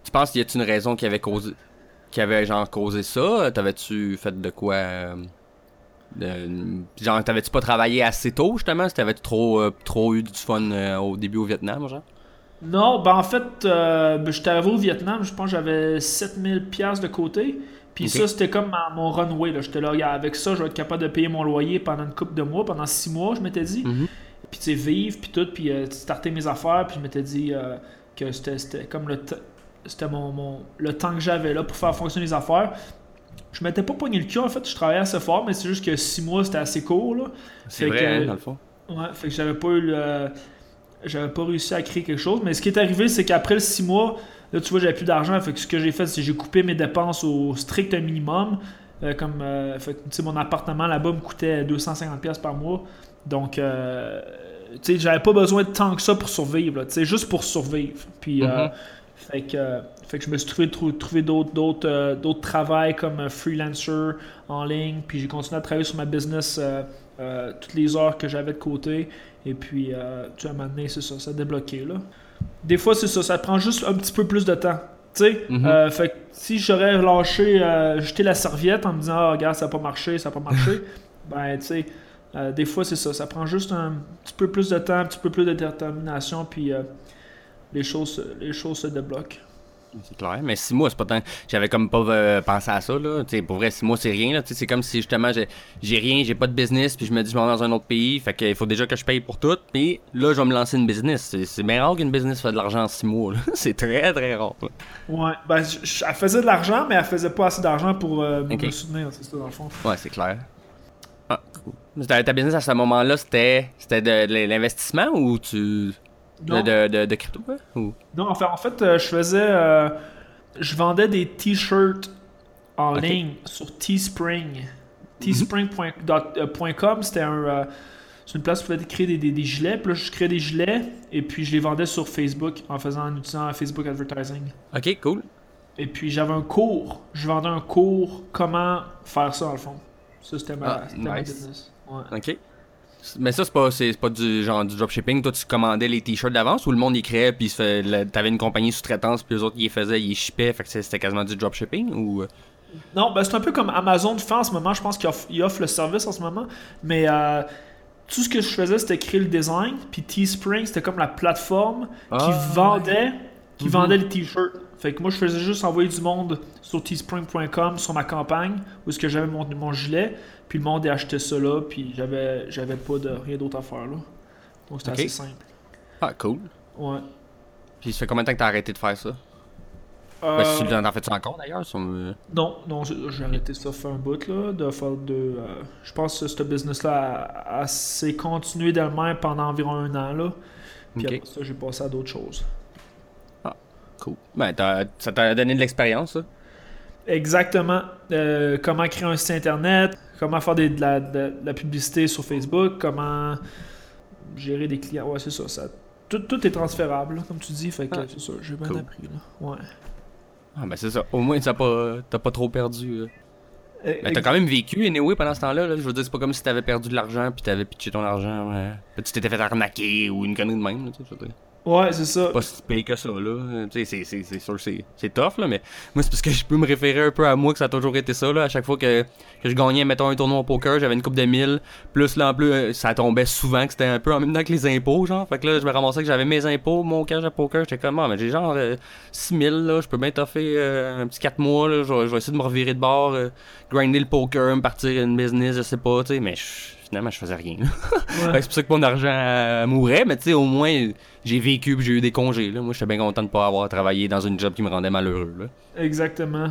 Tu penses qu'il y a une raison qui avait causé qui avait genre causé ça? T'avais-tu fait de quoi euh, de- Genre t'avais-tu pas travaillé assez tôt justement? T'avais-tu trop euh, trop eu du fun euh, au début au Vietnam genre? Non, ben en fait, euh, ben, j'étais arrivé au Vietnam, je pense que j'avais 7000 pièces de côté. Puis ça, c'était comme ma- mon runway. là. J'étais là, avec ça, je vais être capable de payer mon loyer pendant une couple de mois, pendant six mois, je m'étais dit. Mhm. Puis tu sais, vivre, puis tout, puis euh, starter mes affaires, puis je m'étais dit euh, que c'était comme le, c'était mon, mon- le temps que j'avais là pour faire fonctionner les affaires. Je m'étais pas pogné le cul, en fait, je travaillais assez fort, mais c'est juste que six mois, c'était assez court, là. C'est vrai que- hein, dans le fond. Ouais, fait que j'avais pas eu le- J'avais pas réussi à créer quelque chose. Mais ce qui est arrivé, c'est qu'après le 6 mois, là, tu vois, j'avais plus d'argent. Fait que ce que j'ai fait, c'est que j'ai coupé mes dépenses au strict minimum. Euh, comme, euh, fait que, mon appartement là-bas me coûtait 250$ pièces par mois. Donc, euh, tu sais, j'avais pas besoin de tant que ça pour survivre. Tu sais, juste pour survivre. Puis, Mhm. fait que, fait que je me suis trouvé, trou- trouvé d'autres, d'autres, euh, d'autres travails comme freelancer en ligne. Puis j'ai continué à travailler sur ma business euh, euh, toutes les heures que j'avais de côté. Et puis, euh, tu vois, à un moment donné, c'est ça, ça a débloqué. Là. Des fois, c'est ça, ça prend juste un petit peu plus de temps. Tu sais, Mhm. euh, fait que si j'aurais lâché, euh, jeté la serviette en me disant, ah, regarde, ça n'a pas marché, ça n'a pas marché, <laughs> ben, tu sais, euh, des fois, c'est ça, ça prend juste un petit peu plus de temps, un petit peu plus de détermination, puis euh, les, choses, les choses se débloquent. C'est clair, mais six mois, c'est pas tant. J'avais comme pas euh, pensé à ça, là. Pour vrai, six mois, c'est rien, là. C'est comme si justement, j'ai j'ai rien, j'ai pas de business, puis je me dis, je m'en vais dans un autre pays. Fait qu'il faut déjà que je paye pour tout. Puis là, je vais me lancer une business. C'est- C'est bien rare qu'une business fasse de l'argent en six mois. <laughs> C'est très, très rare, là. Ouais, ben, elle faisait de l'argent, mais elle faisait pas assez d'argent pour euh, Ok. me soutenir, c'est ça, dans le fond. Ouais, c'est clair. Ah, cool. Ta, business à ce moment-là, c'était c'était de, de l'investissement ou tu. De, de, de, de crypto, quoi? Ou... Non, enfin, en fait, euh, je faisais. euh, je vendais des t-shirts en ligne sur Teespring. Teespring.com, c'était un. euh, c'est une place où tu pouvais créer des, des, des gilets. Puis là, je créais des gilets et puis je les vendais sur Facebook en faisant en utilisant Facebook Advertising. Ok, cool. Et puis j'avais un cours. Je vendais un cours comment faire ça, dans le fond. Ça, c'était ma, Ah, ma business. Ouais. Ok. Mais ça, c'est pas, c'est pas du genre du dropshipping. Toi, tu commandais les t-shirts d'avance ou le monde y créait puis t'avais une compagnie sous-traitance puis les autres, ils les faisaient, ils shippaient. Fait que c'était quasiment du dropshipping ou? Non, ben c'est un peu comme Amazon fait en ce moment. Je pense qu'il offre, le service en ce moment. Mais euh, tout ce que je faisais, c'était créer le design. Puis Teespring, c'était comme la plateforme qui Ah, vendait qui Mhm. vendait les t-shirts. Fait que moi, je faisais juste envoyer du monde sur teespring.com sur ma campagne où est-ce que j'avais mon, mon gilet. Puis le monde achetait ça là. Puis j'avais, j'avais pas de rien d'autre à faire là. Donc c'était assez simple. Ah, cool. Ouais. Puis ça fait combien de temps que t'as arrêté de faire ça? Euh, Ben, si tu t'en fais ça encore d'ailleurs? euh, Non, non, j'ai arrêté ça fait un bout là, de faire de. euh, je pense que ce business-là a, a s'est continué d'elle-même pendant environ un an là. Puis après ça, j'ai passé à d'autres choses. Cool. Ben, t'as- ça t'a donné de l'expérience, ça? Exactement. Euh, comment créer un site internet, comment faire des- de, la, de- la publicité sur Facebook, comment gérer des clients. Ouais, c'est ça. ça tout, tout est transférable, là, comme tu dis. Fait que Ah, c'est ça. J'ai bien cool. appris là. Ouais. Ah, ben c'est ça. Au moins, t'as pas, t'as pas trop perdu. euh. Eh, Mais t'as quand même vécu, anyway, pendant ce temps-là. Là. Je veux dire, c'est pas comme si t'avais perdu de l'argent puis t'avais pitché ton argent. Ouais. Puis tu t'étais fait arnaquer ou une connerie de même. Là, Ouais, c'est ça. pas si payé que ça, là. Euh, c'est- c'est c'est sûr que c'est c'est tough, là, mais moi, c'est parce que je peux me référer un peu à moi que ça a toujours été ça, là. À chaque fois que, que je gagnais, mettons, un tournoi au poker, j'avais une coupe de 1000. Plus, là, en plus, euh, ça tombait souvent que c'était un peu en même temps que les impôts, genre. Fait que là, je me ramassais que j'avais mes impôts, mon cash à poker. J'étais comme, ah, mais j'ai genre euh, 6000, là. Je peux bien euh, un petit 4 mois, là. Je vais essayer de me revirer de bord, grinder le poker, me partir une business, je sais pas, tu sais, mais je- finalement, je faisais rien. Ouais. C'est pour ça que mon argent euh, mourait, mais tu sais, au moins, j'ai vécu j'ai eu des congés. Là. Moi, j'étais bien content de pas avoir travaillé dans une job qui me rendait malheureux. Là. Exactement.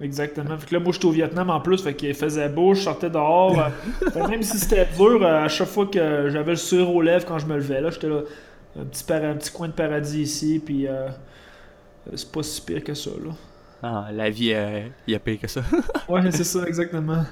Exactement. Fait que là, moi, j'étais au Vietnam en plus, fait qu'il faisait beau, je sortais dehors. euh, <laughs> même si c'était dur, euh, à chaque fois que j'avais le sourire aux lèvres quand je me levais, là, j'étais là, un petit, un petit coin de paradis ici, puis c'est pas si pire que ça, là. Ah, la vie, il y a pire que ça. Ouais, c'est ça, exactement.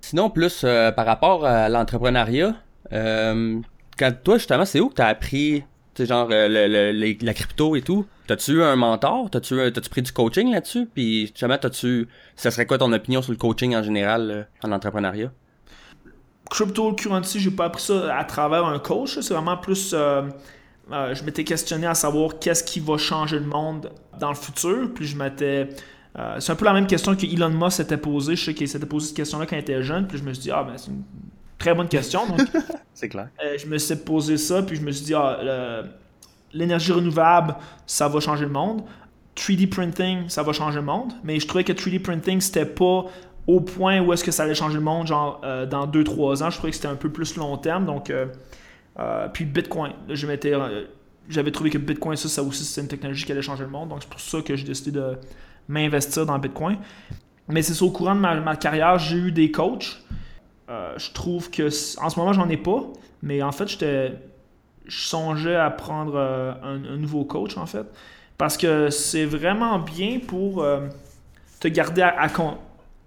Sinon, plus euh, par rapport à l'entrepreneuriat, euh, quand toi, justement, c'est où que t'as appris, tu genre, euh, le- la crypto et tout? T'as-tu eu un mentor? T'as-tu t'as-tu pris du coaching là-dessus? Puis, justement, t'as-tu. Ça serait quoi ton opinion sur le coaching en général en entrepreneuriat? Cryptocurrency, j'ai pas appris ça à travers un coach, c'est vraiment plus. je m'étais questionné à savoir qu'est-ce qui va changer le monde dans le futur, puis je m'étais. Euh, c'est un peu la même question que Elon Musk s'était posée. Je sais qu'il s'était posé cette question-là quand il était jeune, puis je me suis dit, ah ben c'est une très bonne question. <laughs> C'est clair. euh, je me suis posé ça, puis je me suis dit, ah, l'énergie renouvelable, ça va changer le monde. 3D printing, ça va changer le monde. Mais je trouvais que 3D printing, c'était pas au point où est-ce que ça allait changer le monde, genre euh, dans 2-3 ans. Je trouvais que c'était un peu plus long terme. Donc, euh, euh, puis Bitcoin, là, je m'étais, j'avais trouvé que Bitcoin, ça, ça aussi, c'est une technologie qui allait changer le monde. Donc, c'est pour ça que j'ai décidé de m'investir dans Bitcoin. Mais c'est au courant de ma, carrière, j'ai eu des coachs. Euh, je trouve que, en ce moment, j'en ai pas. Mais en fait, je songeais à prendre euh, un, nouveau coach, en fait. Parce que c'est vraiment bien pour euh, te garder à, à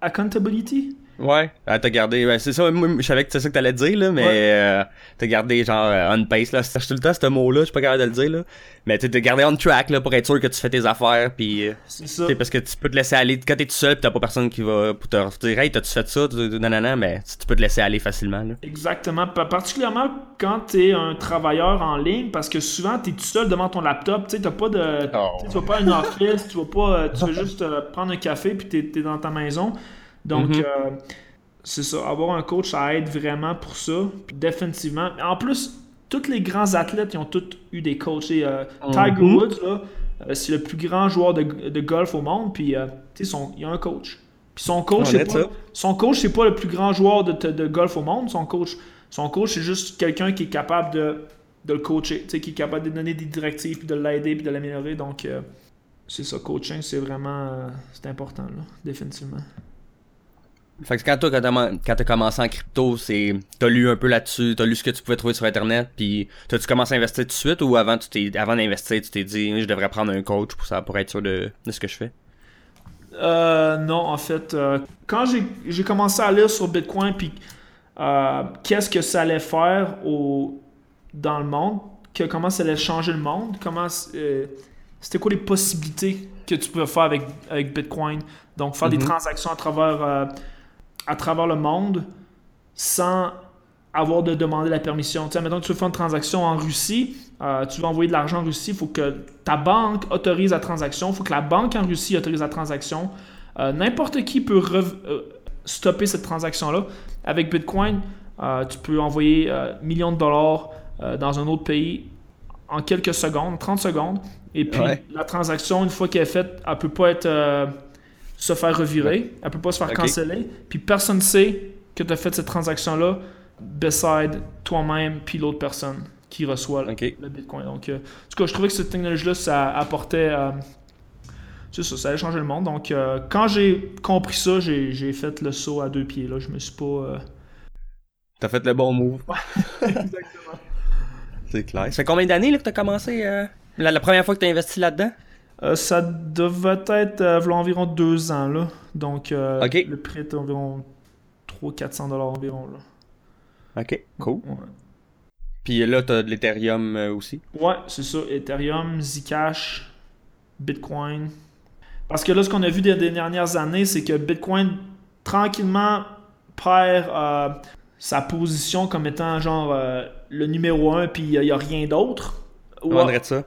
accountability. Ouais, ah, t'as gardé, ben, c'est ça, moi, je savais que c'est ça que t'allais dire, là, mais Ouais. euh, t'as gardé genre euh, on pace, là, c'est tout le temps ce mot-là, je suis pas capable de le dire, là, mais t'as gardé on track, là, pour être sûr que tu fais tes affaires, puis euh, C'est ça. parce que tu peux te laisser aller, quand t'es tout seul, pis t'as pas personne qui va pour te dire, hey, t'as-tu fait ça, nanana, mais tu peux te laisser aller facilement, là. Exactement. Pa- Particulièrement quand tu es un travailleur en ligne, parce que souvent, tu es tout seul devant ton laptop. Tu sais, t'as pas de. Oh. tu vas pas à une office, tu vas pas. euh, Tu vas juste euh, prendre un café puis tu es, dans ta maison. Donc, Mhm. euh, c'est ça. Avoir un coach, ça aide vraiment pour ça. Puis définitivement. En plus, tous les grands athlètes, ils ont tous eu des coachs. Euh, Tiger Mhm. Woods, là, euh, c'est le plus grand joueur de, de golf au monde. Puis, tu sais, son- il y a un coach. Puis son coach, c'est pas, son coach, c'est pas le plus grand joueur de, de golf au monde. Son coach, son coach, c'est juste quelqu'un qui est capable de, de le coacher, tu sais, qui est capable de donner des directives, puis de l'aider, puis de l'améliorer. Donc, c'est ça, coaching, c'est vraiment c'est important, là, définitivement. Fait que quand toi, quand t'as commencé en crypto, c'est t'as lu un peu là-dessus, t'as lu ce que tu pouvais trouver sur internet, puis t'as-tu commencé à investir tout de suite ou avant tu t'es avant d'investir, tu t'es dit je devrais prendre un coach pour ça pour être sûr de, de ce que je fais? Euh, non, en fait, euh, quand j'ai commencé à lire sur Bitcoin, puis euh, qu'est-ce que ça allait faire au, dans le monde, que, comment ça allait changer le monde, comment c'était quoi les possibilités que tu pouvais faire avec, avec Bitcoin. Donc, faire des mhm. transactions à travers, à travers le monde sans avoir de demander la permission. Tu sais, mettons que tu veux faire une transaction en Russie, euh, tu veux envoyer de l'argent en Russie, il faut que ta banque autorise la transaction, il faut que la banque en Russie autorise la transaction. Euh, n'importe qui peut euh, stopper cette transaction-là. Avec Bitcoin, tu peux envoyer millions de dollars dans un autre pays en quelques secondes, 30 secondes. Et puis la transaction, une fois qu'elle est faite, elle ne peut pas être, se faire revirer, elle ne peut pas se faire canceller. Puis personne ne sait que tu as fait cette transaction-là beside toi-même puis l'autre personne qui reçoit le Bitcoin. Donc, euh, en tout cas, je trouvais que cette technologie-là, ça apportait. Euh, c'est ça, ça allait changer le monde. Donc, euh, quand j'ai compris ça, j'ai fait le saut à deux pieds. Là. Je me suis pas. T'as fait le bon move. <laughs> Exactement. C'est clair. Ça fait combien d'années que tu as commencé la, première fois que tu as investi là-dedans? Ça devait être environ deux ans. Là. Donc, le prix était environ 300-400$ environ. Là. Ok, cool. Puis là, t'as de l'Ethereum euh, aussi? Ouais, c'est ça. Ethereum, Zcash, Bitcoin. Parce que là, ce qu'on a vu des, dernières années, c'est que Bitcoin tranquillement perd euh, sa position comme étant genre euh, le numéro un, puis il n'y a, rien d'autre. Ou,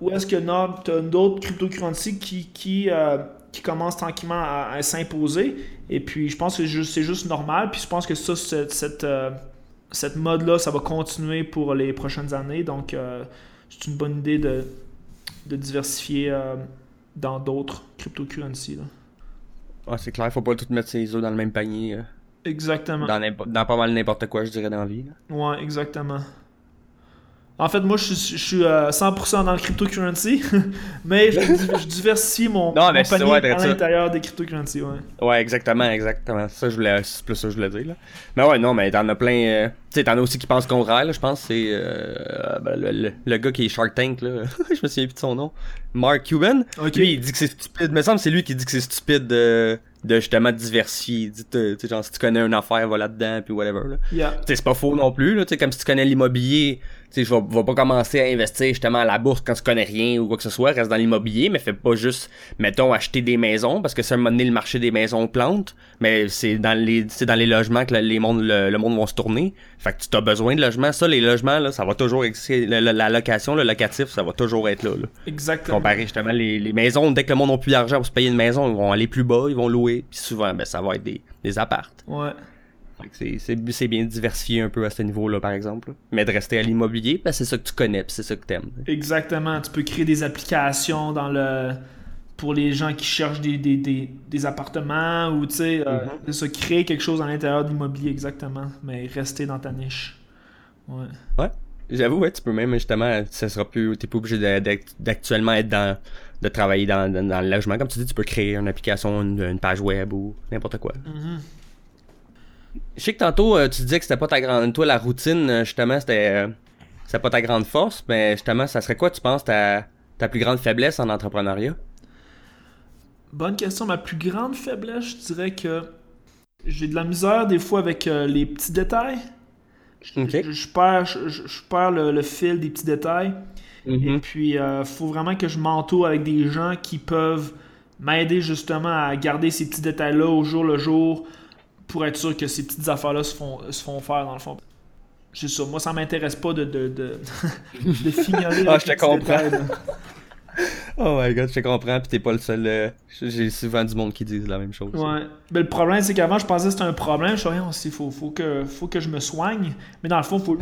ou est-ce que tu as d'autres cryptocurrencies qui, qui, qui commencent tranquillement à, s'imposer? Et puis, je pense que c'est juste, normal. Puis, je pense que ça, cette cette mode-là, ça va continuer pour les prochaines années. Donc, euh, c'est une bonne idée de, diversifier euh, dans d'autres cryptocurrencies. Ouais, c'est clair, faut pas tout mettre ses œufs dans le même panier. Euh, exactement. Dans, dans, pas mal n'importe quoi, je dirais, dans la vie. Ouais, exactement. En fait, moi, je, suis 100% dans le cryptocurrency, <laughs> mais je, diversifie mon, non, mon panier à l'intérieur des cryptocurrencies, ouais. Ouais, exactement, exactement. Ça, je voulais, c'est plus ça que je voulais dire, là. Mais ouais, non, mais t'en as plein... Euh, tu sais, t'en as aussi qui pensent contraire, là, je pense, c'est euh, ben, le, le, gars qui est Shark Tank, là. <laughs> je me souviens plus de son nom. Mark Cuban. Lui, il dit que c'est stupide. me semble que c'est lui qui dit que c'est stupide de de justement diversifier. Tu sais, genre, si tu connais une affaire, va là-dedans, puis whatever. Là. Yeah. c'est pas faux non plus. Là, comme si tu connais l'immobilier, tu sais, je vais, pas commencer à investir justement à la bourse quand tu connais rien ou quoi que ce soit. Reste dans l'immobilier, mais fais pas juste, mettons, acheter des maisons, parce que ça, un moment donné, le marché des maisons plante, mais c'est dans les c'est dans les logements que le, les mondes, le, monde va se tourner. Fait que tu as besoin de logements. Ça, les logements, là, ça va toujours exister. La, location, le locatif, ça va toujours être là. là. Exactement. Comparé justement les, les maisons, dès que le monde n'a plus d'argent pour se payer une maison, ils vont aller plus bas, ils vont louer. Puis souvent, ben, ça va être des, des appartes. Ouais. C'est bien diversifié un peu à ce niveau-là, par exemple. Mais de rester à l'immobilier, ben, c'est ça que tu connais, c'est ça que tu aimes. Exactement. Tu peux créer des applications dans le pour les gens qui cherchent des, des, des, des appartements ou tu sais, euh, mm-hmm. créer quelque chose à l'intérieur de l'immobilier, exactement. Mais rester dans ta niche. Ouais. Ouais. J'avoue, ouais, tu peux même justement, ça sera plus, t'es pas obligé d'actuellement être dans, de travailler dans, dans, le logement. Comme tu dis, tu peux créer une application, une, page web ou n'importe quoi. Mm-hmm. Je sais que tantôt, euh, tu disais que c'était pas ta grande, toi, la routine, euh, justement, c'était, c'était pas ta grande force, mais justement, ça serait quoi, tu penses, ta, ta plus grande faiblesse en entrepreneuriat? Bonne question. Ma plus grande faiblesse, je dirais que j'ai de la misère des fois avec euh, les petits détails. Je, perds, je, perds le, fil des petits détails. Mm-hmm. Et puis, il euh, faut vraiment que je m'entoure avec des gens qui peuvent m'aider justement à garder ces petits détails-là au jour le jour pour être sûr que ces petites affaires-là se font, se font faire dans le fond. C'est ça. Moi, ça m'intéresse pas de, de, de, <laughs> de fignoler. ah, je te comprends. <laughs> oh my god, je te comprends, pis t'es pas le seul. Euh, j'ai souvent du monde qui disent la même chose. Ouais. Mais le problème, c'est qu'avant, je pensais que c'était un problème. Je suis il faut, faut, que, faut que je me soigne. Mais dans le fond, faut,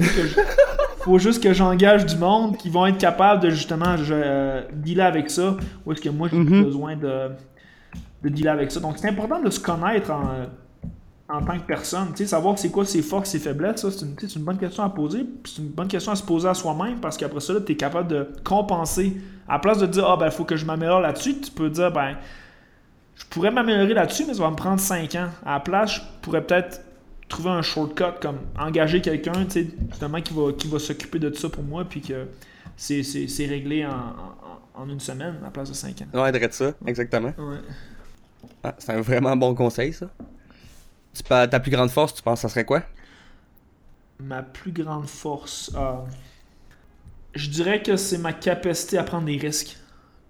<laughs> faut juste que j'engage du monde qui vont être capables de justement euh, dealer avec ça. Ou est-ce que moi, j'ai mm-hmm. besoin de, de dealer avec ça. Donc, c'est important de se connaître en en tant que personne. Tu sais, savoir c'est quoi ses forces, ses faiblesses, c'est une, une, bonne question à poser. C'est une bonne question à se poser à soi-même parce qu'après ça, tu es capable de compenser. À la place de dire, ah ben, il faut que je m'améliore là-dessus, tu peux dire, ben, je pourrais m'améliorer là-dessus, mais ça va me prendre 5 ans. À la place, je pourrais peut-être trouver un shortcut, comme engager quelqu'un, tu sais, justement, qui va, qui va s'occuper de ça pour moi, puis que c'est, réglé en, en, en une semaine à la place de 5 ans. Ouais, de ça, exactement. Ouais. Ah, c'est un vraiment bon conseil, ça. Tu peux- ta plus grande force, tu penses que ça serait quoi? Ma plus grande force, euh, je dirais que c'est ma capacité à prendre des risques.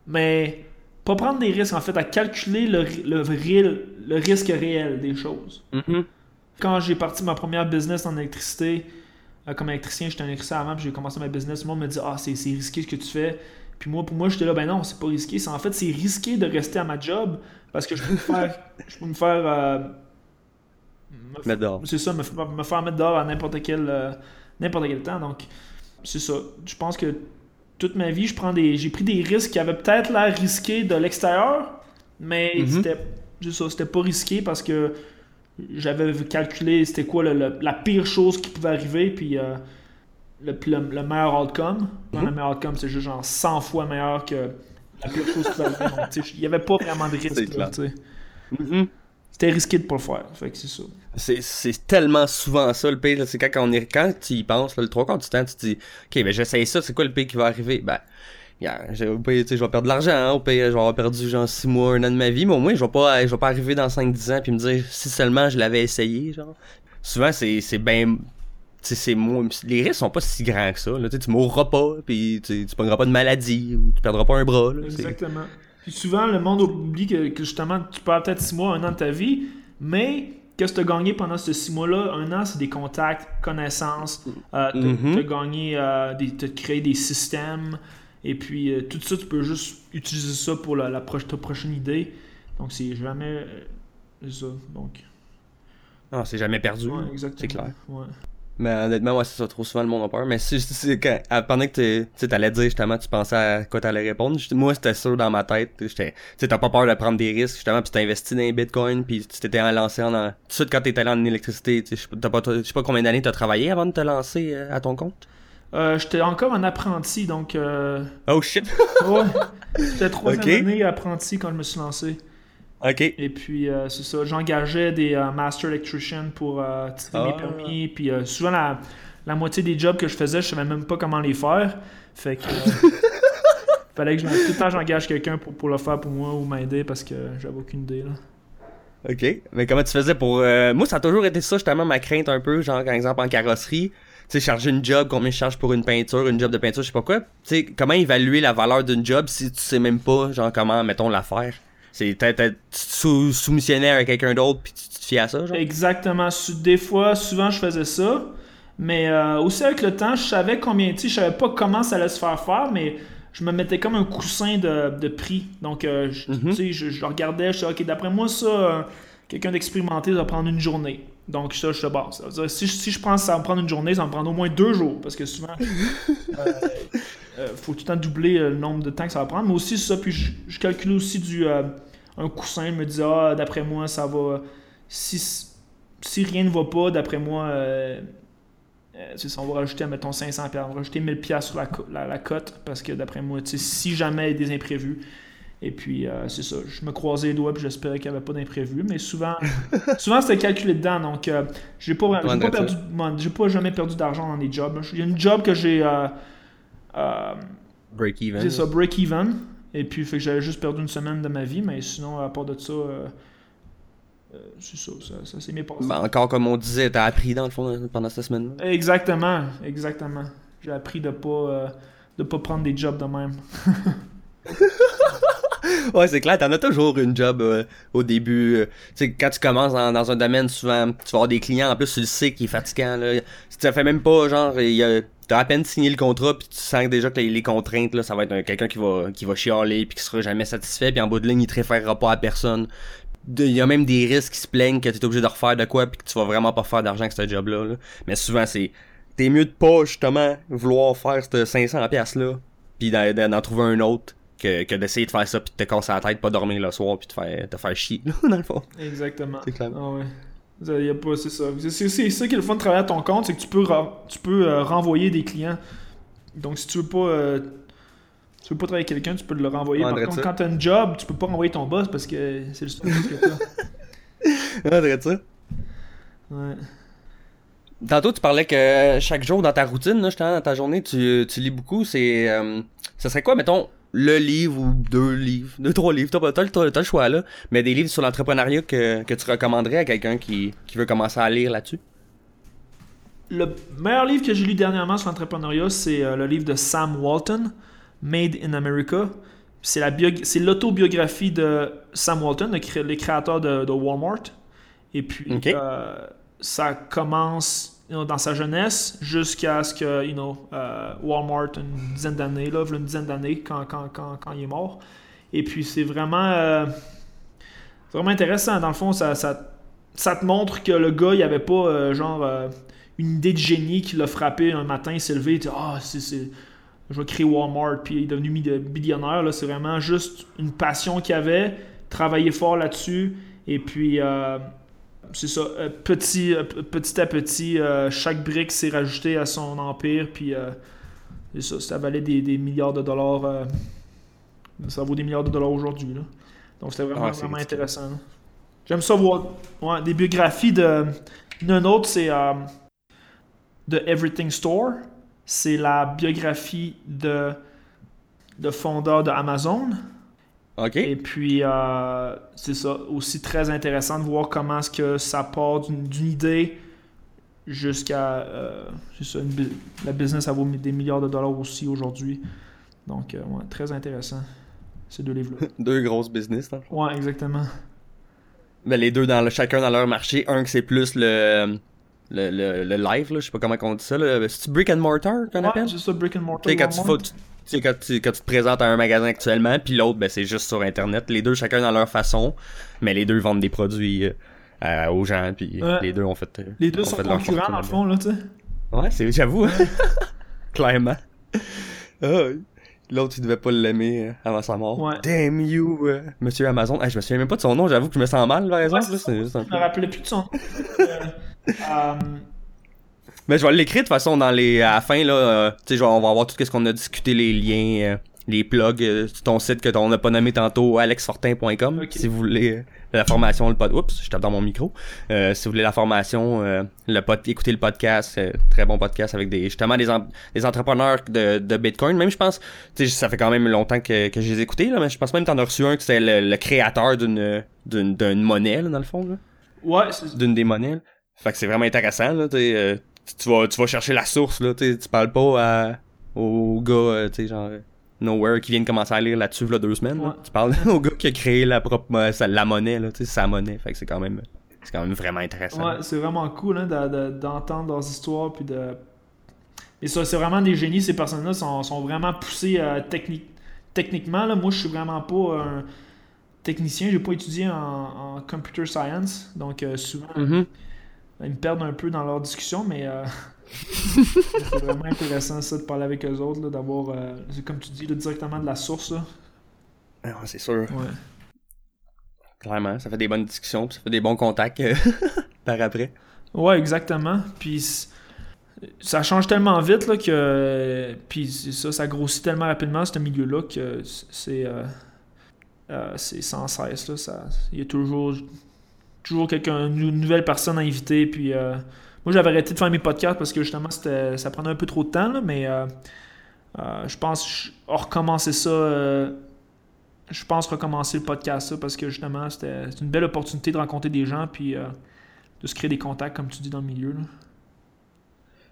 Mais pas prendre des risques, en fait, à calculer le, le, réel- le risque réel des choses. Mhm. Quand j'ai parti ma première business en électricité, euh, comme électricien, j'étais un électricien avant, puis j'ai commencé ma business, tout le monde me dit Ah, c'est c'est risqué ce que tu fais. Puis moi, pour moi, j'étais là, ben non, c'est pas risqué. C'est en fait, c'est risqué de rester à ma job parce que je peux me faire. <laughs> je peux me faire. euh, Mettre dehors. c'est ça, me, faire mettre dehors à n'importe quel, euh, n'importe quel temps. Donc, c'est ça. Je pense que toute ma vie, je prends des, j'ai pris des risques qui avaient peut-être l'air risqués de l'extérieur, mais Mhm. c'était, c'est ça, c'était pas risqué parce que j'avais calculé c'était quoi le- le- la pire chose qui pouvait arriver, puis euh, le, meilleur outcome. Non, Mhm. Le meilleur outcome, c'est juste genre 100 fois meilleur que la pire chose qui pouvait arriver. Il y avait pas vraiment de risque. C'est là, C'était risqué de pas le faire. Fait que c'est ça. C'est, c'est tellement souvent ça le pire. C'est quand, on est, quand tu y penses, là, le trois quarts du temps, tu te dis Ok, ben j'essaye ça, c'est quoi le pire qui va arriver? Ben, yeah, je vais perdre de l'argent, hein, au pire, je vais avoir perdu genre 6 mois, un an de ma vie, mais au moins, je vais pas, je vais pas arriver dans 5-10 ans puis me dire si seulement je l'avais essayé, genre. Souvent, c'est, ben. sais, c'est moins- les risques sont pas si grands que ça. Là. Tu mourras pas, puis tu, tu pogneras pas de maladie, ou tu perdras pas un bras. Là. Exactement. Puis souvent, le monde oublie que, que justement, tu perds peut-être 6 mois, un an de ta vie, mais qu'est-ce que tu as gagné pendant ces 6 mois-là? Un an, c'est des contacts, connaissances, euh, tu as gagné, euh, des, t'as créé des systèmes, et puis euh, tout ça, tu peux juste utiliser ça pour la, la proche- ta prochaine idée. Donc, c'est jamais euh, c'est ça. Donc, Non, c'est jamais perdu. ouais, exactement. C'est clair. Ouais. Mais honnêtement, ouais, c'est ça. Trop souvent, le monde a peur. Mais quand, pendant que t'es- tu t'allais dire justement, tu pensais à quoi t'allais répondre. Moi, c'était sûr dans ma tête. J'étais, tu t'as pas peur de prendre des risques, justement, puis t'as investi dans les bitcoins, puis tu t'étais lancé en, tout de suite quand t'étais allé en électricité. Tu sais, je sais pas- combien d'années t'as travaillé avant de te lancer euh, à ton compte? Euh, J'étais encore un apprenti, donc euh, Oh shit. <laughs> ouais, j'étais troisième Ok. année apprenti quand je me suis lancé. Ok. Et puis, euh, c'est ça, j'engageais des euh, master electricians pour euh, tirer mes Ah. permis. Puis, euh, souvent, la, la moitié des jobs que je faisais, je savais même pas comment les faire. Fait que. <laughs> fallait que je, tout le temps, j'engage quelqu'un pour, pour le faire pour moi ou m'aider parce que j'avais aucune idée. Là. Ok. Mais comment tu faisais pour. euh, Moi, ça a toujours été ça, justement, ma crainte un peu. Genre, par exemple, en carrosserie. Tu sais, charger une job, combien je charge pour une peinture, une job de peinture, je sais pas quoi. Tu sais, comment évaluer la valeur d'une job si tu sais même pas, genre, comment, mettons, la faire? C'est peut-être être sous, soumissionnaire à quelqu'un d'autre, puis tu, te fies à ça, genre? Exactement. Des fois, souvent, je faisais ça. Mais euh, aussi avec le temps, je savais combien, tu je savais pas comment ça allait se faire faire, mais je me mettais comme un coussin de, de prix. Donc, euh, je, Mhm. sais, je, je regardais, je disais, OK, d'après moi, ça, euh, quelqu'un d'expérimenté, ça va prendre une journée. Donc, ça, je te base. Si, je- si je pense que ça va me prendre une journée, ça va me prendre au moins deux jours, parce que souvent, <laughs> euh, euh, faut tout le temps doubler euh, le nombre de temps que ça va prendre. Mais aussi, ça, puis je, je calculais aussi du, un coussin, je me disais, ah, d'après moi, ça va. Si, si rien ne va pas, d'après moi, c'est ça, on va rajouter, mettons, 500 pièces, on va rajouter 1000 pièces sur la, la, la cote, parce que d'après moi, si jamais il y a des imprévus, et puis euh, c'est ça, je me croisais les doigts, puis j'espérais qu'il n'y avait pas d'imprévus, mais souvent, <laughs> souvent c'était calculé dedans, donc euh, j'ai pas, j'ai pas, perdu, j'ai pas jamais perdu d'argent dans des jobs. Il y a une job que j'ai, euh, euh, Break even. c'est ça, break-even, et puis fait que j'avais juste perdu une semaine de ma vie, mais sinon, à part de ça, c'est ça, ça, ça s'est bien passé. Ben, encore comme on disait, t'as appris dans le fond pendant cette semaine-là. Exactement, exactement. J'ai appris de pas de pas prendre des jobs de même. <laughs> <laughs> Ouais, c'est clair, t'en as toujours une job euh, au début. euh, tu sais, quand tu commences dans, un domaine, souvent, tu vas avoir des clients, en plus, tu le sais qui est fatigant, là. Si tu fait même pas, genre, il y a- t'as à peine signé le contrat, puis tu sens déjà que les, contraintes, là, ça va être un- quelqu'un qui va, qui va chialer, puis qui sera jamais satisfait, puis en bout de ligne, il te référera pas à personne. Il y a même des risques qui se plaignent que t'es obligé de refaire de quoi, puis que tu vas vraiment pas faire d'argent avec ce job-là, là. Mais souvent, c'est, t'es mieux de pas, justement, vouloir faire ce 500 pièces là puis d'en trouver un autre que, que d'essayer de faire ça puis de te casser la tête, pas dormir le soir puis te faire, te faire chier, là, <laughs> dans le fond. Exactement. C'est clair. Ah ouais. Ça, y a pas, c'est ça. C'est, c'est, c'est ça qui est le fun de travailler à ton compte, c'est que tu peux, tu peux euh, renvoyer des clients. Donc si tu veux pas, euh, Tu peux pas travailler avec quelqu'un, tu peux le renvoyer. Par contre, ça. quand t'as un job, tu peux pas renvoyer ton boss parce que c'est le seul boss que t'as. <laughs> Ça. Ouais. Tantôt, tu parlais que chaque jour dans ta routine, là, justement, dans ta journée, tu, tu lis beaucoup. C'est, euh, ce serait quoi, mettons, le livre ou deux livres, deux, trois livres, t'as, pas- t'as, le- t'as, t'as le choix là, mais des livres sur l'entrepreneuriat que, que tu recommanderais à quelqu'un qui, qui veut commencer à lire là-dessus? Le meilleur livre que j'ai lu dernièrement sur l'entrepreneuriat, c'est euh, le livre de Sam Walton, Made in America. C'est la bio- c'est l'autobiographie de Sam Walton, le, cré- le créateur de, de Walmart. Et puis, euh, ça commence dans sa jeunesse jusqu'à ce que you know, euh, Walmart, une dizaine d'années, là, une dizaine d'années, quand, quand, quand, quand il est mort. Et puis, c'est vraiment, euh, vraiment intéressant. Dans le fond, ça, ça, ça te montre que le gars, il avait pas euh, genre une idée de génie qui l'a frappé un matin, s'est levé, dit Ah, c'est, c'est- je vais créer Walmart, puis il est devenu millionnaire. C'est vraiment juste une passion qu'il avait, travailler fort là-dessus, et puis c'est ça, euh, petit, euh, petit à petit, euh, chaque brique s'est rajouté à son empire, puis c'est ça, ça valait des, des milliards de dollars. ça vaut des milliards de dollars aujourd'hui. Donc c'était vraiment, Ah, vraiment intéressant. J'aime ça voir ouais, des biographies de. Il y en a un autre, c'est The Everything Store. C'est la biographie de, de fondeur de Amazon. Et puis, euh, c'est ça, aussi très intéressant de voir comment est-ce que ça part d'une idée jusqu'à, euh, la business, ça vaut des milliards de dollars aussi aujourd'hui. Donc, euh, ouais, très intéressant, ces deux livres-là. <laughs> Deux grosses business, fond. Ouais, exactement. Ben, les deux dans le, chacun dans leur marché. Un que c'est plus le, le, le, le live, là, je sais pas comment on dit ça, là. C'est brick and mortar qu'on Ouais, appelle? c'est ça, Brick and Mortar. Quand faut- tu- tu sais, quand, tu, quand tu te présentes à un magasin actuellement, puis l'autre, ben, c'est juste sur Internet. Les deux, chacun dans leur façon, mais les deux vendent des produits euh, à- aux gens, puis Ouais. les deux ont fait... euh, Les deux ont sont concurrents, dans le fond, là, tu sais. Ouais, c'est, j'avoue. <laughs> Clairement. <laughs> Oui. L'autre, il devait pas l'aimer euh, avant sa mort. Ouais. Damn you, euh, Monsieur Amazon. Ah, je me souviens même pas de son nom, j'avoue que je me sens mal, par exemple. Ouais, là, c'est c'est juste un Je peu- me rappelais plus de son nom. <laughs> Euh, euh, Mais je vais l'écrire de toute façon dans les à la fin là, euh, tu sais genre, on va avoir tout ce qu'on a discuté les liens euh, les plugs euh, ton site que on n'a pas nommé tantôt alexfortin.com si vous voulez euh, la formation le pod oups, je tape dans mon micro. Euh, si vous voulez la formation euh, le pod écouter le podcast, euh, très bon podcast avec des justement des, en- des entrepreneurs de, de Bitcoin, même je pense tu sais ça fait quand même longtemps que, que je les ai écoutés là, mais je pense même que t'en as reçu un que c'était le, le créateur d'une d'une d'une monnaie là, dans le fond là ouais, c'est d'une des monnaies. là. Fait que c'est vraiment intéressant, là, euh, tu- vas, tu vas chercher la source, là, tu parles pas à, au gars, euh, tu sais, genre, euh, Nowhere qui vient de commencer à lire là-dessus, là, deux semaines, là. Tu parles <laughs> au gars qui a créé la propre, euh, la monnaie, là, tu sais, sa monnaie. Fait que c'est quand même, c'est quand même vraiment intéressant. Ouais, c'est vraiment cool hein, de- de- d'entendre leurs histoires puis de. Mais ça, c'est vraiment des génies, ces personnes-là sont, sont vraiment poussées euh, technique, techniquement. Là, moi, je suis vraiment pas un technicien, j'ai pas étudié en, en computer science, donc euh, souvent Mhm. Ils me perdent un peu dans leur discussion, mais euh, <laughs> c'est vraiment intéressant ça de parler avec eux autres, là, d'avoir, euh, comme tu dis, là, directement de la source. Là. Ah, ouais, c'est sûr. Ouais. Clairement, ça fait des bonnes discussions, puis ça fait des bons contacts euh, <laughs> par après. Ouais, exactement. Puis ça change tellement vite là, que. Puis ça, ça grossit tellement rapidement, ce milieu-là, que c'est. euh, euh, c'est sans cesse. Là, ça, il y a toujours, toujours quelqu'un, une nouvelle personne à inviter. Puis euh, moi, j'avais arrêté de faire mes podcasts parce que justement, ça prenait un peu trop de temps. là, mais euh, euh, je pense recommencer ça. euh, je pense recommencer le podcast ça parce que justement, c'était, une belle opportunité de rencontrer des gens. Puis. euh, de se créer des contacts, comme tu dis, dans le milieu. Là.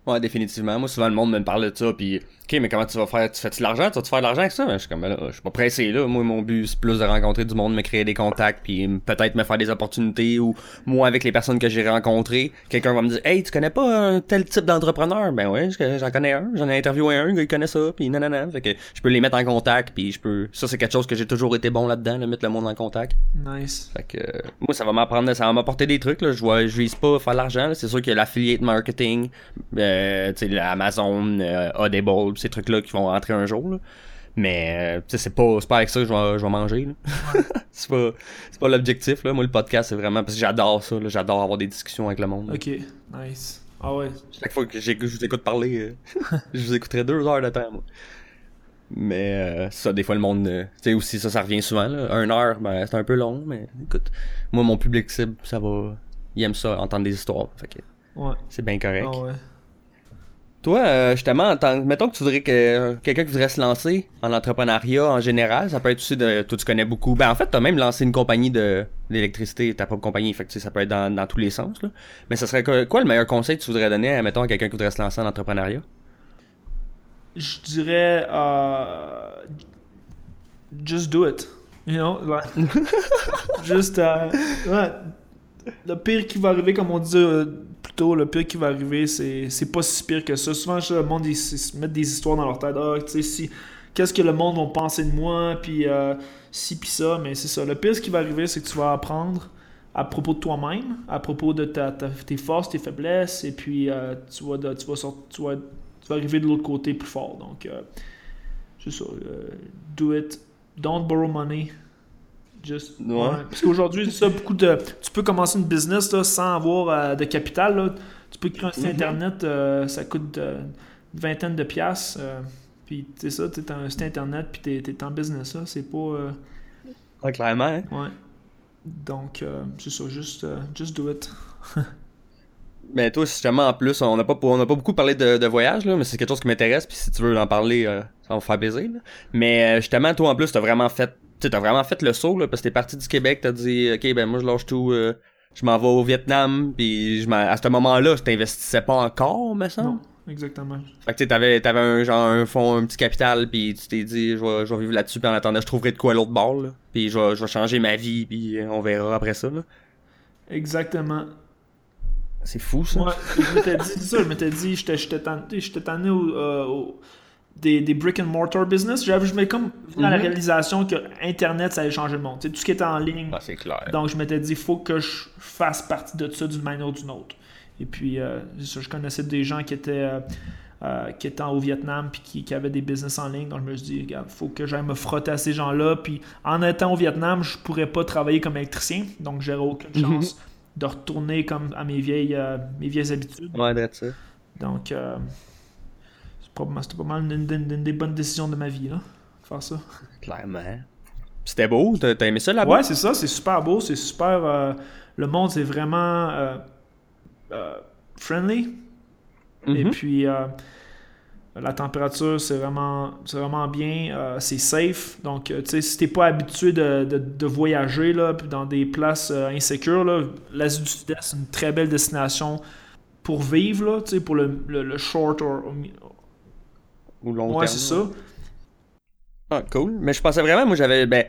Ouais, définitivement. Moi, souvent, le monde me parle de ça, puis OK, mais comment tu vas faire? Tu fais-tu de l'argent? Tu vas-tu faire de l'argent avec ça? Ben, je suis comme, ben là, je suis pas pressé, là. Moi, mon but, c'est plus de rencontrer du monde, me créer des contacts, puis peut-être me faire des opportunités, ou moi, avec les personnes que j'ai rencontrées, quelqu'un va me dire, hey, tu connais pas un tel type d'entrepreneur? Ben ouais, je- j'en connais un. J'en ai interviewé un, il connaît ça, puis nanana. Fait que je peux les mettre en contact, puis je peux... Ça, c'est quelque chose que j'ai toujours été bon là-dedans, là, mettre le monde en contact. Nice. Fait que euh, moi ça va m'apprendre ça va m'apporter des trucs là, je vois je vise pas faire de l'argent, c'est sûr qu'il y a l'affiliate marketing, euh, l'Amazon, euh, Audible, ces trucs là qui vont rentrer un jour là. Mais euh, c'est pas pas avec ça que je vais je vais manger <laughs> c'est pas pas l'objectif moi le podcast c'est vraiment parce que j'adore ça j'adore avoir des discussions avec le monde. là. Ok, nice. Ah ouais. Chaque fois que je vous écoute parler, euh, <laughs> je vous écouterai deux heures de temps moi. Mais euh, ça, des fois, le monde. euh, tu sais, aussi, ça, ça revient souvent. Là. Un heure, ben, c'est un peu long, mais écoute, moi, mon public cible, ça va. Il aime ça, entendre des histoires. Fait que Ouais. c'est bien correct. Ah ouais. Toi, euh, justement, mettons que tu voudrais que euh, quelqu'un qui voudrait se lancer en entrepreneuriat en général, ça peut être aussi de. Toi, tu connais beaucoup. Ben, en fait, t'as même lancé une compagnie de d'électricité, ta propre compagnie. Fait que tu sais, ça peut être dans, dans tous les sens. Là. Mais ça serait quoi, quoi le meilleur conseil que tu voudrais donner, mettons, à quelqu'un qui voudrait se lancer en entrepreneuriat? Je dirais. euh, just do it. You know? like, <laughs> juste. euh, ouais. Le pire qui va arriver, comme on dit euh, plus tôt, le pire qui va arriver, c'est pas si pire que ça. Souvent, le monde, ils se mettent des histoires dans leur tête. Ah, tu sais, si. Qu'est-ce que le monde va penser de moi? Puis, euh, si, puis ça. Mais c'est ça. Le pire, ce qui va arriver, c'est que tu vas apprendre à propos de toi-même, à propos de ta, tes forces, tes faiblesses, et puis euh, tu, vas tu, vas sort- tu, vas, tu vas arriver de l'autre côté plus fort. Donc, euh, c'est ça. euh, do it. Don't borrow money. Just, Ouais. ouais. Parce qu'aujourd'hui, ça, beaucoup de. Tu peux commencer une business là, sans avoir euh, de capital. Là. Tu peux créer un site internet, euh, ça coûte euh, une vingtaine de piastres. euh, puis c'est ça, tu un site internet, puis t'es es en business. C'est pas. Ouais, clairement, hein? ouais. Donc, c'est ça, juste, just do it. Mais <laughs> toi, justement, en plus, on n'a pas, on a pas beaucoup parlé de, de voyage, là, mais c'est quelque chose qui m'intéresse, puis si tu veux en parler, ça va me faire plaisir. là. Mais justement, toi, en plus, t'as vraiment fait, tu t'as vraiment fait le saut, là, parce que t'es parti du Québec, t'as dit, ok, ben moi, je lâche tout, euh, je m'en vais au Vietnam, puis je à ce moment-là, je t'investissais pas encore, me semble? Non, exactement. Fait que t'avais, t'avais un genre un fonds, un petit capital, puis tu t'es dit, je vais, je vais vivre là-dessus, puis en attendant, je trouverai de quoi à l'autre bord, là. Puis je vais, je vais changer ma vie, puis on verra après ça, là. Exactement. C'est fou, ça. Ouais, je m'étais dit, ça, je m'étais dit, j'étais tanné au, euh, au- des, des brick and mortar business. J'avais, je m'étais comme la Mhm. réalisation que Internet, ça allait changer le monde. Tu sais, tout ce qui était en ligne. Ah, c'est clair. Donc, je m'étais dit, il faut que je fasse partie de ça d'une manière ou d'une autre. Et puis, euh, je connaissais des gens qui étaient, euh, euh, qui étaient au Vietnam puis qui, qui avaient des business en ligne. Donc, je me suis dit, regarde, il faut que j'aille me frotter à ces gens-là. Puis, en étant au Vietnam, je pourrais pas travailler comme électricien. Donc, j'aurais aucune Mhm. chance de retourner comme à mes vieilles, euh, mes vieilles habitudes. Ouais, d'être ça. Donc, c'était pas mal une, une- une des bonnes décisions de ma vie, là, faire ça. <laughs> Clairement. C'était beau, t'as aimé ça là-bas? Ouais, c'est ça, c'est super beau, c'est super. euh, le monde, c'est vraiment euh, euh, friendly. Et Mhm. puis, la température, c'est vraiment, c'est vraiment bien. c'est safe. Donc, tu sais, si t'es pas habitué de, de- de voyager là, dans des places insécures, là, l'Asie du Sud-Est, c'est une très belle destination pour vivre, là, tu sais, pour le, le, le short or, Ou long Ouais, terme, c'est là. ça. Ah, cool. Mais je pensais vraiment, moi j'avais. Ben, tu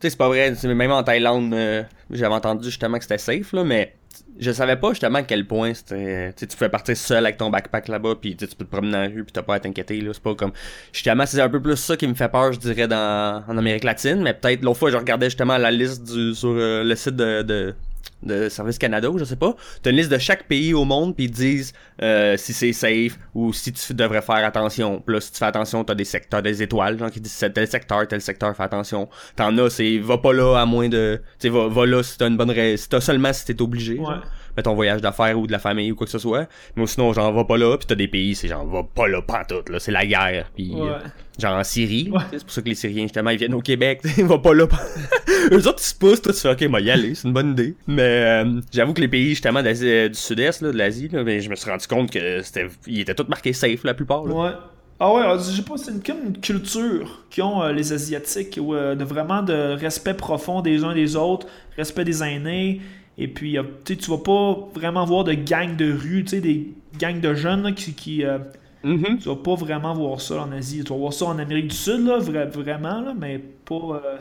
sais, c'est pas vrai. c'est- Même en Thaïlande, euh, j'avais entendu justement que c'était safe, là, mais je savais pas justement à quel point c'était. Tu sais, tu pouvais partir seul avec ton backpack là-bas, puis tu peux te promener dans la rue, puis t'as pas à t'inquiéter, là. C'est pas comme. Justement, c'est un peu plus ça qui me fait peur, je dirais, dans, en Amérique latine, mais peut-être l'autre fois, je regardais justement la liste du, sur euh, le site de. de de Service Canada ou je sais pas, t'as une liste de chaque pays au monde puis ils te disent euh, si c'est safe ou si tu devrais faire attention. Puis là, si tu fais attention, t'as des secteurs, des étoiles, genre qui disent c'est tel secteur, tel secteur, fais attention. T'en as, c'est va pas là à moins de. Tu sais, va, va là si t'as une bonne raison. Si t'as seulement si t'es obligé. Ouais. genre. Ton voyage d'affaires ou de la famille ou quoi que ce soit. Mais sinon, genre, va pas là. Puis t'as des pays, c'est genre, va pas là, pantoute, là. C'est la guerre. Puis, Ouais. euh, genre en Syrie. Ouais. C'est pour ça que les Syriens, justement, ils viennent au Québec. <laughs> va pas là. <laughs> Eux autres, ils se poussent. Toi, tu fais, ok, moi, y aller. C'est une bonne idée. Mais, euh, j'avoue que les pays, justement, d'Asie- euh, du sud-est, là, de l'Asie, là, ben, je me suis rendu compte que c'était, ils étaient tous marqués safe, la plupart, là. Ouais. Ah ouais, alors, je sais pas, c'est une, comme une culture qu'ont euh, les Asiatiques, où, euh, de vraiment de respect profond des uns des autres, respect des aînés, et puis euh, tu vas pas vraiment voir de gangs de rue, tu sais, des gangs de jeunes là, qui... qui euh, Mhm. tu vas pas vraiment voir ça en Asie. Tu vas voir ça en Amérique du Sud, là, vra- vraiment, là, mais pas euh,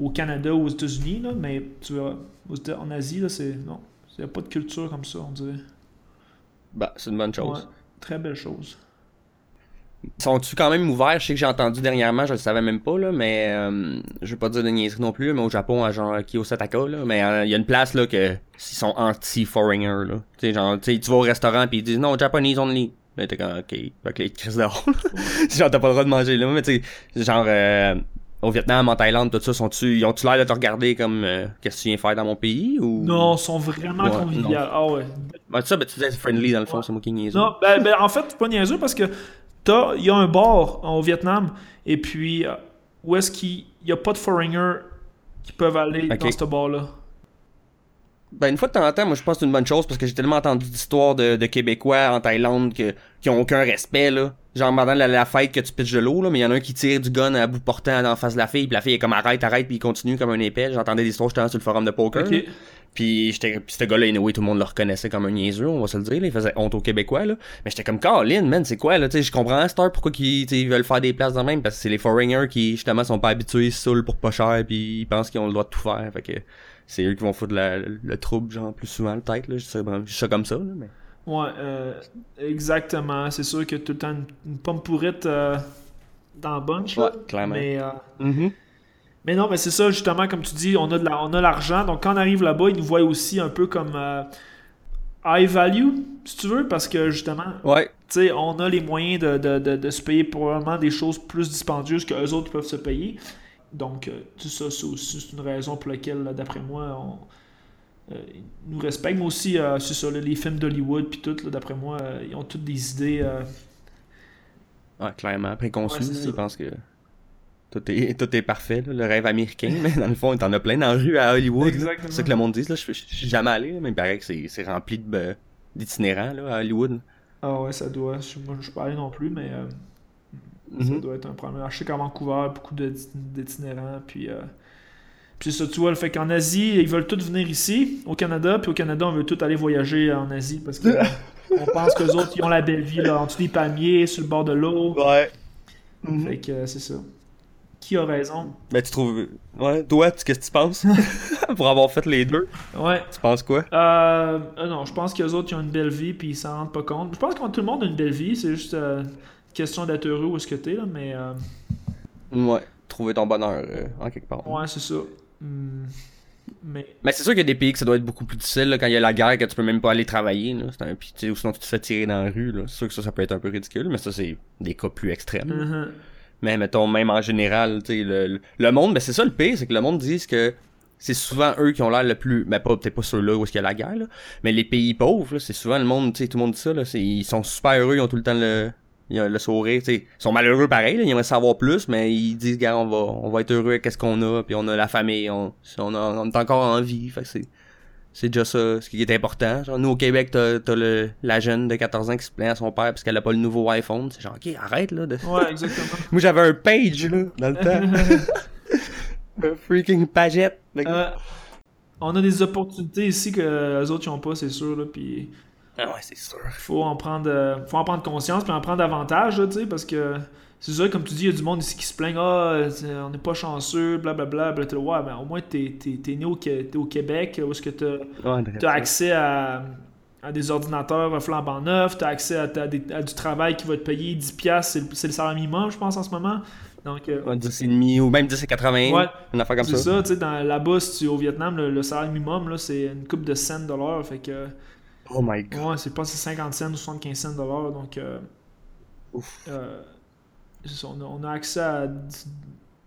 au Canada ou aux États-Unis, là, mais tu vas, en Asie, là, c'est... Non, il a pas de culture comme ça, on dirait. Bah, c'est une bonne chose. Ouais, très belle chose. Sont-tu quand même ouverts? Je sais que j'ai entendu dernièrement, je le savais même pas, là, mais euh, je vais pas dire de niaiserie non plus, mais au Japon, à genre Kiyosataka, là, mais euh, il y a une place là que s'ils sont anti-foreigner, là. Tu sais, genre, tu vas au restaurant pis ils disent non, Japanese only. Là, t'es comme, ok, que les crises dehors. <laughs> genre, t'as pas le droit de manger là, mais tu sais, genre, euh, au Vietnam, en Thaïlande, tout ça, sont-tu, ils ont-tu l'air de te regarder comme, euh, qu'est-ce que tu viens faire dans mon pays, ou? Non, ils sont vraiment Ouais, conviviaux. Ah ouais, Ben, ça, ben, tu disais friendly, dans le fond, c'est moi qui niaise. Non, ben, ben, en fait, pas niaiseux parce que il y a un bar au Vietnam, et puis euh, où est-ce qu'il n'y a pas de foreigners qui peuvent aller dans ce bar-là? Ben, une fois de temps en temps, moi, je pense que c'est une bonne chose parce que j'ai tellement entendu d'histoires de, de Québécois en Thaïlande que, qui ont aucun respect, là. Genre, pendant la, la fête que tu pitches de l'eau, là, mais il y en a un qui tire du gun à bout portant en face de la fille, puis la fille est comme arrête, arrête, puis il continue comme un épée. J'entendais des histoires justement sur le forum de poker. Ok. là. Puis j'étais ce gars-là, anyway, tout le monde le reconnaissait comme un niaiseux, on va se le dire, là. Il faisait honte aux Québécois, là. Mais j'étais comme, Colin, man, c'est quoi, là? Tu sais, je comprends à cette heure pourquoi sais, ils veulent faire des places de même, parce que c'est les foreigners qui, justement, sont pas habitués, ils saoulent pour pas cher, puis ils pensent qu'ils ont le droit de tout faire. Fait que c'est eux qui vont foutre la- le trouble, genre, plus souvent, peut-être, là. Je sais, ça comme ça, là, mais. Ouais, euh, exactement. C'est sûr a tout le temps une, une pomme pourrite euh, dans le bunch. là. Ouais, clairement. Mais, euh, Mhm. mais non, mais c'est ça, justement, comme tu dis, on a de la- on a l'argent. Donc, quand on arrive là-bas, ils nous voient aussi un peu comme euh, high value, si tu veux, parce que justement, Ouais. tu sais, on a les moyens de, de, de, de se payer probablement des choses plus dispendieuses que eux autres peuvent se payer. Donc, tout ça, c'est aussi une raison pour laquelle, d'après moi, on, ils nous respectent. Mais aussi, euh, c'est ça, là, les films d'Hollywood, puis tout, d'après moi, euh, ils ont toutes des idées. euh, Ouais, clairement, préconçu. Ouais, ils pensent que tout est, tout est parfait, là, le rêve américain, <laughs> mais dans le fond, t'en as plein dans la rue à Hollywood. C'est ça que le monde dit, là. Je, suis jamais allé, mais il paraît que c'est, rempli euh, d'itinérants, à Hollywood. Ah ouais, ça doit. Moi, je suis pas allé non plus, mais euh, ça Mhm. doit être un problème. Je sais qu'à Vancouver, beaucoup d'itinérants, puis. euh, puis c'est ça, tu vois, le fait qu'en Asie, ils veulent tous venir ici, au Canada, puis au Canada, on veut tous aller voyager en Asie parce que <laughs> on pense que les autres, ils ont la belle vie, là, en dessous des palmiers, sur le bord de l'eau. Ouais. Fait que euh, c'est ça. Qui a raison? Ben, tu trouves. Ouais, toi, tu- qu'est-ce que tu penses? <laughs> Pour avoir fait les deux, Ouais. tu penses quoi? Euh, euh, non, je pense que les autres, ils ont une belle vie, puis ils s'en rendent pas compte. Je pense que tout le monde a une belle vie, c'est juste euh, question d'être heureux où est-ce que t'es, là, mais. euh, Ouais. Trouver ton bonheur, euh, en quelque part. ouais, c'est ça. Hmm, mais. Mais c'est sûr qu'il y a des pays que ça doit être beaucoup plus difficile là, quand il y a la guerre que tu peux même pas aller travailler là. C'est un puis, ou sinon tu te fais tirer dans la rue là. C'est sûr que ça ça peut être un peu ridicule, mais ça c'est des cas plus extrêmes. Mhm. Mais mettons même en général, le, le, monde, ben c'est ça le pire, c'est que le monde dit que c'est souvent eux qui ont l'air le plus ben pas peut-être pas ceux-là où est-ce qu'il y a la guerre là, mais les pays pauvres là, c'est souvent le monde, tu sais tout le monde dit ça là, ils sont super heureux, ils ont tout le temps le le sourire, ils sont malheureux pareil, là, ils aimeraient savoir plus, mais ils disent gars, on va on va être heureux avec ce qu'on a, puis on a la famille, on on, a- on est encore en vie, fait c'est c'est déjà ça, ce qui est important. Genre, nous, au Québec, t'as, t'as le, la jeune de 14 ans qui se plaint à son père parce qu'elle a pas le nouveau iPhone. C'est genre, ok, arrête, là. de- Ouais, <laughs> exactement. Moi, j'avais un page, là, dans le temps. <laughs> un freaking pagette. Euh, on a des opportunités ici que les autres, ils ont pas, c'est sûr, là, puis. Ah ouais, c'est sûr. faut en prendre euh, faut en prendre conscience puis en prendre davantage tu sais parce que c'est ça comme tu dis il y a du monde ici qui se plaigne ah on n'est pas chanceux blablabla bla, bla, bla. ouais ben au moins t'es t'es t'es né au, au Québec où est-ce que t'as Ouais, t'as accès à, à des ordinateurs flambant neufs t'as accès à, t'as des- à du travail qui va te payer 10 piastres, c'est le, salaire minimum je pense en ce moment donc euh, Ouais, 10 et demi, ou même 10 et 80. Ouais. Une affaire comme c'est ça. tu sais dans là-bas si tu es au Vietnam le, le salaire minimum là c'est une coupe de cents de l'heure fait que Oh my god. Ouais, c'est pas c'est 50 cents ou 75 cents de l'heure, donc euh, Ouf. euh, ça, on, a, on a accès à di-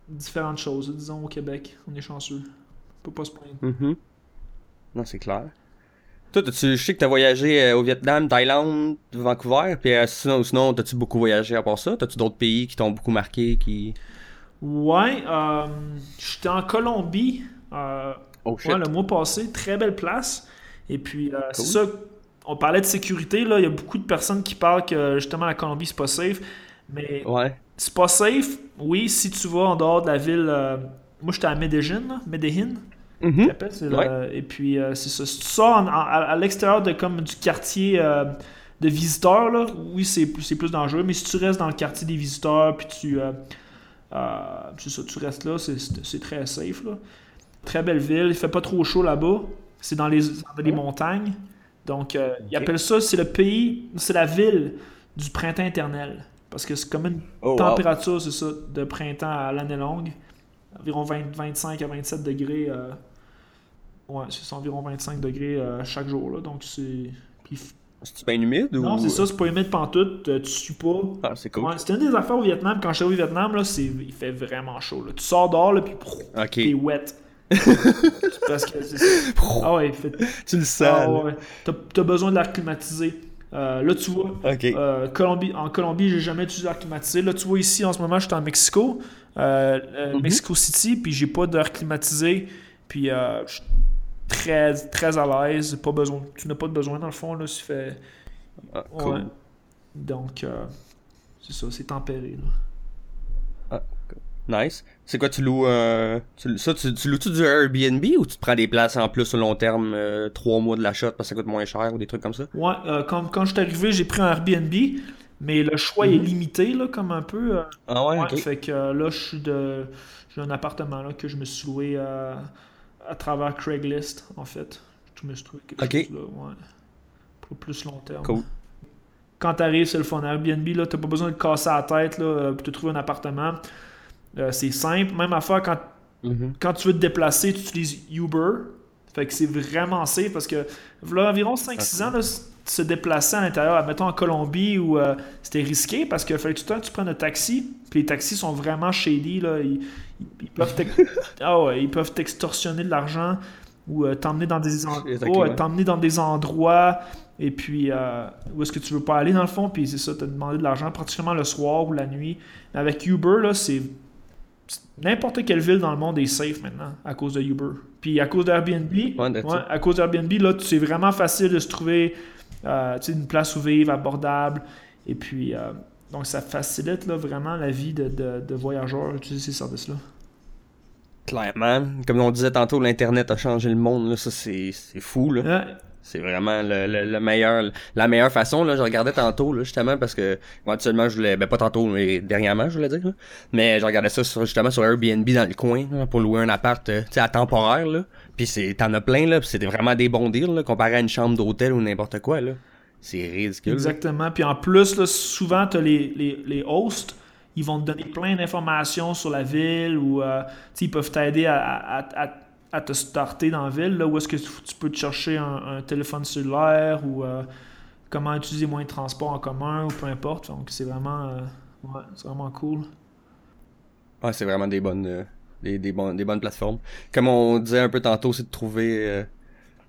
différentes choses, disons, au Québec. On est chanceux. On peut pas se plaindre. Mhm. Non, c'est clair. Toi, t'as-tu, je sais que t'as voyagé euh, au Vietnam, Thaïlande, Vancouver, puis euh, sinon, sinon t'as-tu beaucoup voyagé à part ça? T'as-tu d'autres pays qui t'ont beaucoup marqué, qui... Ouais, euh, j'étais en Colombie euh, Oh shit. ouais, le mois passé, très belle place. Et puis, euh, c'est ça, on parlait de sécurité, là, il y a beaucoup de personnes qui parlent que justement la Colombie c'est pas safe, mais Ouais. c'est pas safe, oui, si tu vas en dehors de la ville. euh, moi j'étais à Medellin, là, Medellin. Le- Ouais. Et puis, euh, c'est ça. Si tu sors en- en- à, à l'extérieur de, comme, du quartier euh, de visiteurs, là, oui, c'est plus, c'est plus dangereux. Mais si tu restes dans le quartier des visiteurs, puis tu, c'est ça, tu restes là, c'est très safe. Là. Très belle ville. Il fait pas trop chaud là-bas. C'est dans les, dans les montagnes. Donc, euh, ils appellent ça, c'est le pays, c'est la ville du printemps éternel. Parce que c'est comme une Oh, wow. température, c'est ça, de printemps à l'année longue. Environ 20, 25 à 27 degrés. euh, ouais, c'est environ 25 degrés euh, chaque jour. Là, donc, c'est. C'est-tu bien humide ou... non, c'est ça, c'est pas humide pantoute. Tu sues pas. Ah, c'est cool. Ouais, c'était une des affaires au Vietnam. Quand j'étais au Vietnam, là, c'est... il fait vraiment chaud. Là. Tu sors dehors, là, puis prou, Ok. t'es wet. <laughs> Parce que. Ah ouais, fait <laughs> Tu le sens, ah ouais. T'as, besoin de l'air climatisé. Euh, là, tu vois, OK. euh, Colombie, en Colombie, j'ai jamais utilisé d'air climatisé. Là, tu vois, ici, en ce moment, je suis en Mexico, euh, Mhm. Mexico City, puis j'ai pas d'air climatisé. Puis je suis très, très à l'aise. Pas besoin, tu n'as pas de besoin, dans le fond, là, si fait... Ah, cool. Ouais. Donc, c'est ça, c'est tempéré. Là. Nice. C'est quoi, tu loues, euh, tu, ça, tu, tu loues-tu du Airbnb ou tu te prends des places en plus au long terme, euh, trois mois de l'achat parce que ça coûte moins cher ou des trucs comme ça? Ouais, euh, quand, quand je suis arrivé, j'ai pris un Airbnb, mais le choix est Mhm. limité, là, comme un peu. euh, Ah ouais, Ouais, ok. fait que euh, là, je suis de. J'ai un appartement là, que je me suis loué à travers Craigslist, en fait. Je me suis trouvé quelque Ok. chose là, ouais. Pour plus long terme. Cool. Quand t'arrives, c'est le fun. Airbnb, là, t'as pas besoin de casser la tête là, pour te trouver un appartement. Euh, c'est simple. Même affaire, quand, Mhm. quand tu veux te déplacer, tu utilises Uber. Fait que c'est vraiment safe parce que là, environ 5-6 ans, là, se déplacer à l'intérieur, mettons en Colombie où euh, c'était risqué parce qu'il fallait tout le temps que tu prennes un taxi. Puis les taxis sont vraiment shady. Là. Ils, peuvent <laughs> ouais, ils peuvent t'extorsionner de l'argent ou euh, t'emmener dans des en- Exactement. ouais, t'emmener dans des endroits et puis euh, où est-ce que tu veux pas aller dans le fond puis c'est ça te demander de l'argent particulièrement le soir ou la nuit mais avec Uber là c'est n'importe quelle ville dans le monde est safe maintenant à cause de Uber puis à cause d'Airbnb Ouais, à cause d'Airbnb là c'est vraiment facile de se trouver euh, une place où vivre abordable et puis euh, donc ça facilite là, vraiment la vie de, de, de voyageurs utiliser ces services là Clairement. Comme on disait tantôt, l'Internet a changé le monde, là. Ça, c'est, c'est fou, là. Ouais, C'est vraiment le, le, le meilleur, la meilleure façon, là. Je regardais tantôt, justement, parce que, moi, actuellement, je voulais, ben, pas tantôt, mais dernièrement, je voulais dire, là. Mais je regardais ça justement, sur Airbnb dans le coin, pour louer un appart, euh, à temporaire, là. Puis c'est, t'en as plein, là. Puis c'était vraiment des bons deals, là, comparé à une chambre d'hôtel ou n'importe quoi, là. C'est ridicule. Exactement. Puis en plus, là, souvent, tu as les, les, les hosts, ils vont te donner plein d'informations sur la ville ou euh, ils peuvent t'aider à, à te starter dans la ville, là, où est-ce que tu, peux te chercher un, un téléphone cellulaire ou euh, comment utiliser moins de transport en commun ou peu importe. Donc c'est vraiment, euh, ouais, c'est vraiment cool. Ouais, c'est vraiment des bonnes, euh, des, des, bonnes, des bonnes plateformes. Comme on disait un peu tantôt, c'est de trouver.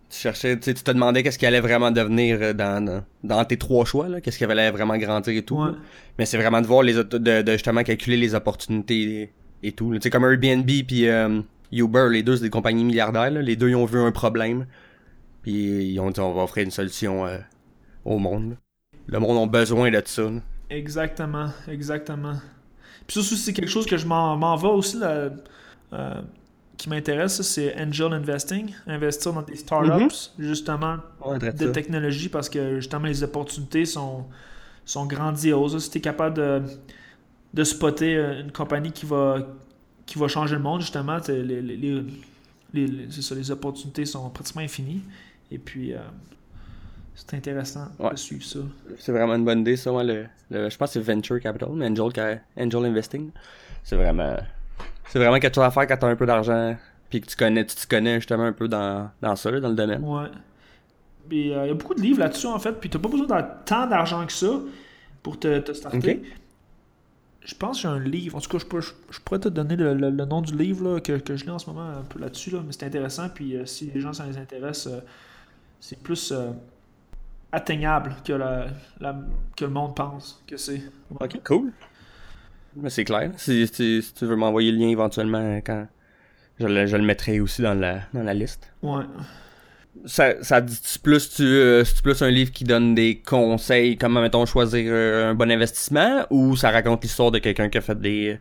tu cherchais, tu te demandais qu'est-ce qui allait vraiment devenir dans, dans, dans tes trois choix, là, qu'est-ce qui allait vraiment grandir et tout. Ouais. Mais c'est vraiment de voir les, de, de justement calculer les opportunités et, et tout. Tu sais, comme Airbnb puis euh, Uber, les deux, c'est des compagnies milliardaires. là. Les deux, ils ont vu un problème. Puis ils ont dit, on va offrir une solution euh, au monde. Le monde a besoin de ça. là. Exactement, exactement. Puis ça aussi, c'est quelque chose que je m'en vais aussi, là, euh, qui m'intéresse, c'est angel investing, investir dans des startups, justement, Ouais, très de ça. technologie, parce que justement, les opportunités sont, sont grandioses. Si tu es capable de, de spotter euh, une compagnie qui va, qui va changer le monde, justement, les, les, les, les- les- c'est ça, les opportunités sont pratiquement infinies. Et puis, euh, c'est intéressant Ouais. de suivre ça. C'est vraiment une bonne idée, ça. Moi, le, le- je pense que c'est Venture Capital, mais Angel, Angel Investing. C'est vraiment, c'est vraiment quelque chose à faire quand t'as un peu d'argent, puis que tu connais, tu te connais justement un peu dans, dans ça, dans le domaine. Ouais. Il y a beaucoup de livres là-dessus, en fait, puis t'as pas besoin de tant d'argent que ça pour te, te starter. Je pense que j'ai un livre. En tout cas, je, peux- je, je pourrais te donner le, le- le nom du livre là, que, que je lis en ce moment un peu là-dessus, là, mais c'est intéressant. Puis euh, si les gens, ça les intéresse, euh, c'est plus euh, atteignable que, la, la- que le monde pense que c'est. Ok, cool. Mais c'est clair. Si, si, si tu veux m'envoyer le lien éventuellement, quand je le, je le mettrai aussi dans la, dans la liste. Ouais. Ça, ça dit plus tu, euh, c'est plus un livre qui donne des conseils, comment mettons choisir euh, un bon investissement, ou ça raconte l'histoire de quelqu'un qui a fait des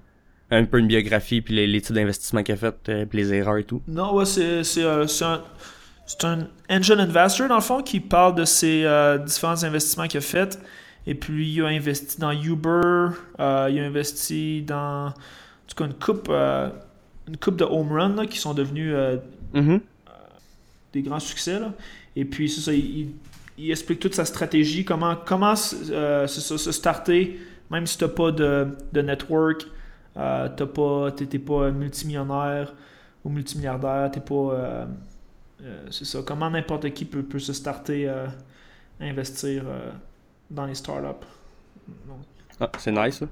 un peu une biographie puis les, les types d'investissements qu'il a fait, euh, puis les erreurs et tout? Non, ouais, c'est c'est, euh, un, c'est un angel investor, dans le fond, qui parle de ses différents investissements qu'il a fait. Et puis, il a investi dans Uber, il a investi dans, en tout cas, une coupe, une coupe de home run là, qui sont devenus Mhm. Des grands succès. Là. Et puis, ça, il, explique toute sa stratégie, comment, comment euh, se starter, même si tu n'as pas de, de network, euh, t'es t'es pas multimillionnaire ou multimilliardaire, t'es pas. euh, euh, c'est ça, comment n'importe qui peut, peut se starter investir dans les startups. Ah, c'est nice.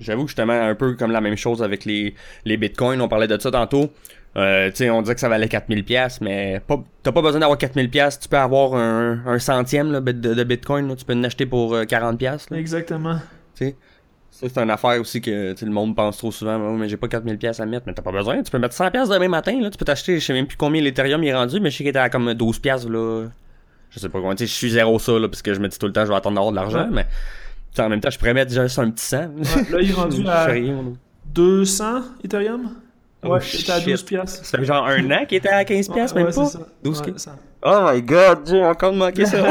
J'avoue justement un peu comme la même chose avec les, les bitcoins, on parlait de ça tantôt. Euh, tu sais, on disait que ça valait 4000 pièces, mais pas, t'as pas besoin d'avoir 4000 pièces, tu peux avoir un, un centième là, de, de bitcoin, là, tu peux en acheter pour euh, 40 pièces. Exactement. Tu sais, ça c'est une affaire aussi que le monde pense trop souvent, Oh, mais j'ai pas 4000 pièces à mettre, mais t'as pas besoin, tu peux mettre 100 pièces demain matin, là, tu peux t'acheter, je sais même plus combien l'Ethereum est rendu, mais je sais qu'il était à comme 12 pièces là. Je sais pas combien, tu sais, je suis zéro ça là, parce que je me dis tout le temps je vais attendre d'avoir de l'argent, Ouais. mais en même temps, je pourrais mettre juste un petit 100. Ouais, là, il est <laughs> rendu à rien, là. 200 Ethereum? Oh, Ouais, était à shit. 12 piastres. Ça fait genre un an qu'il était à 15 pièces, Ouais, même ouais, pas? c'est ça. 12 Ouais, qui- ça. Oh my god, j'ai encore manqué ça. <laughs> <laughs>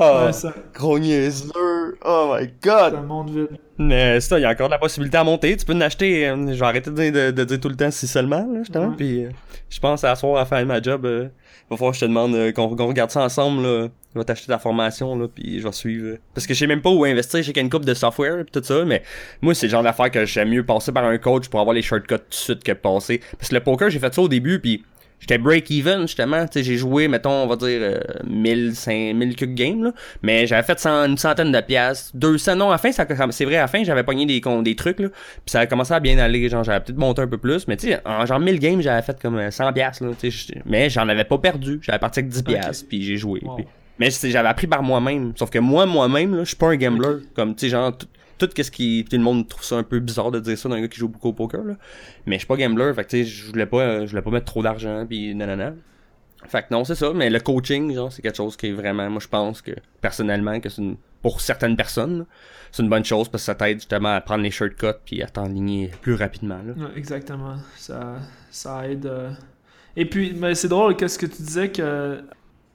Ah, Ouais, ça. Gros niaiseux. Oh my C'est god. un monde vide. Mais ça, il y a encore de la possibilité à monter. Tu peux en acheter. euh, je vais arrêter de, de- de dire tout le temps si seulement, là, justement. Ouais. Puis euh, je pense à soir à faire ma job. euh, va falloir que je te demande euh, qu'on regarde ça ensemble. Là. Je vais t'acheter ta formation, là, puis je vais suivre. Parce que je sais même pas où investir. Je sais qu'il y a une coupe de software pis tout ça, mais moi, c'est le genre d'affaire que j'aime mieux passer par un coach pour avoir les shortcuts tout de suite que passer. Parce que le poker, j'ai fait ça au début, puis j'étais break-even, justement. Tu sais, j'ai joué, mettons, on va dire, euh, 1000, 5000 quelques games, là. Mais j'avais fait cent- une centaine de piastres. 200, non, à la fin, ça, c'est vrai, à la fin, j'avais pogné des, des trucs, là. Puis ça a commencé à bien aller, genre, j'avais peut-être monté un peu plus. Mais tu sais, en genre 1000 games, j'avais fait comme euh, 100 piastres, là. tu sais, j'étais- Mais j'en avais pas perdu. J'avais parti avec 10 piastres, puis j'ai joué. Wow. mais j'avais appris par moi-même. Sauf que moi, moi-même, là, je suis pas un gambler. Comme, tu sais, genre, tout, qu'est-ce qui. Tout le monde trouve ça un peu bizarre de dire ça d'un gars qui joue beaucoup au poker, là. Mais je suis pas gambler, fait que, je voulais pas, euh, je voulais pas mettre trop d'argent, pis nanana. Fait que non, c'est ça. Mais le coaching, genre, c'est quelque chose qui est vraiment, moi, je pense que, personnellement, que c'est une, pour certaines personnes, c'est une bonne chose parce que ça t'aide justement à prendre les shortcuts puis à t'enligner plus rapidement, là. Exactement. Ça, ça aide. euh. Et puis, mais c'est drôle, qu'est-ce que tu disais que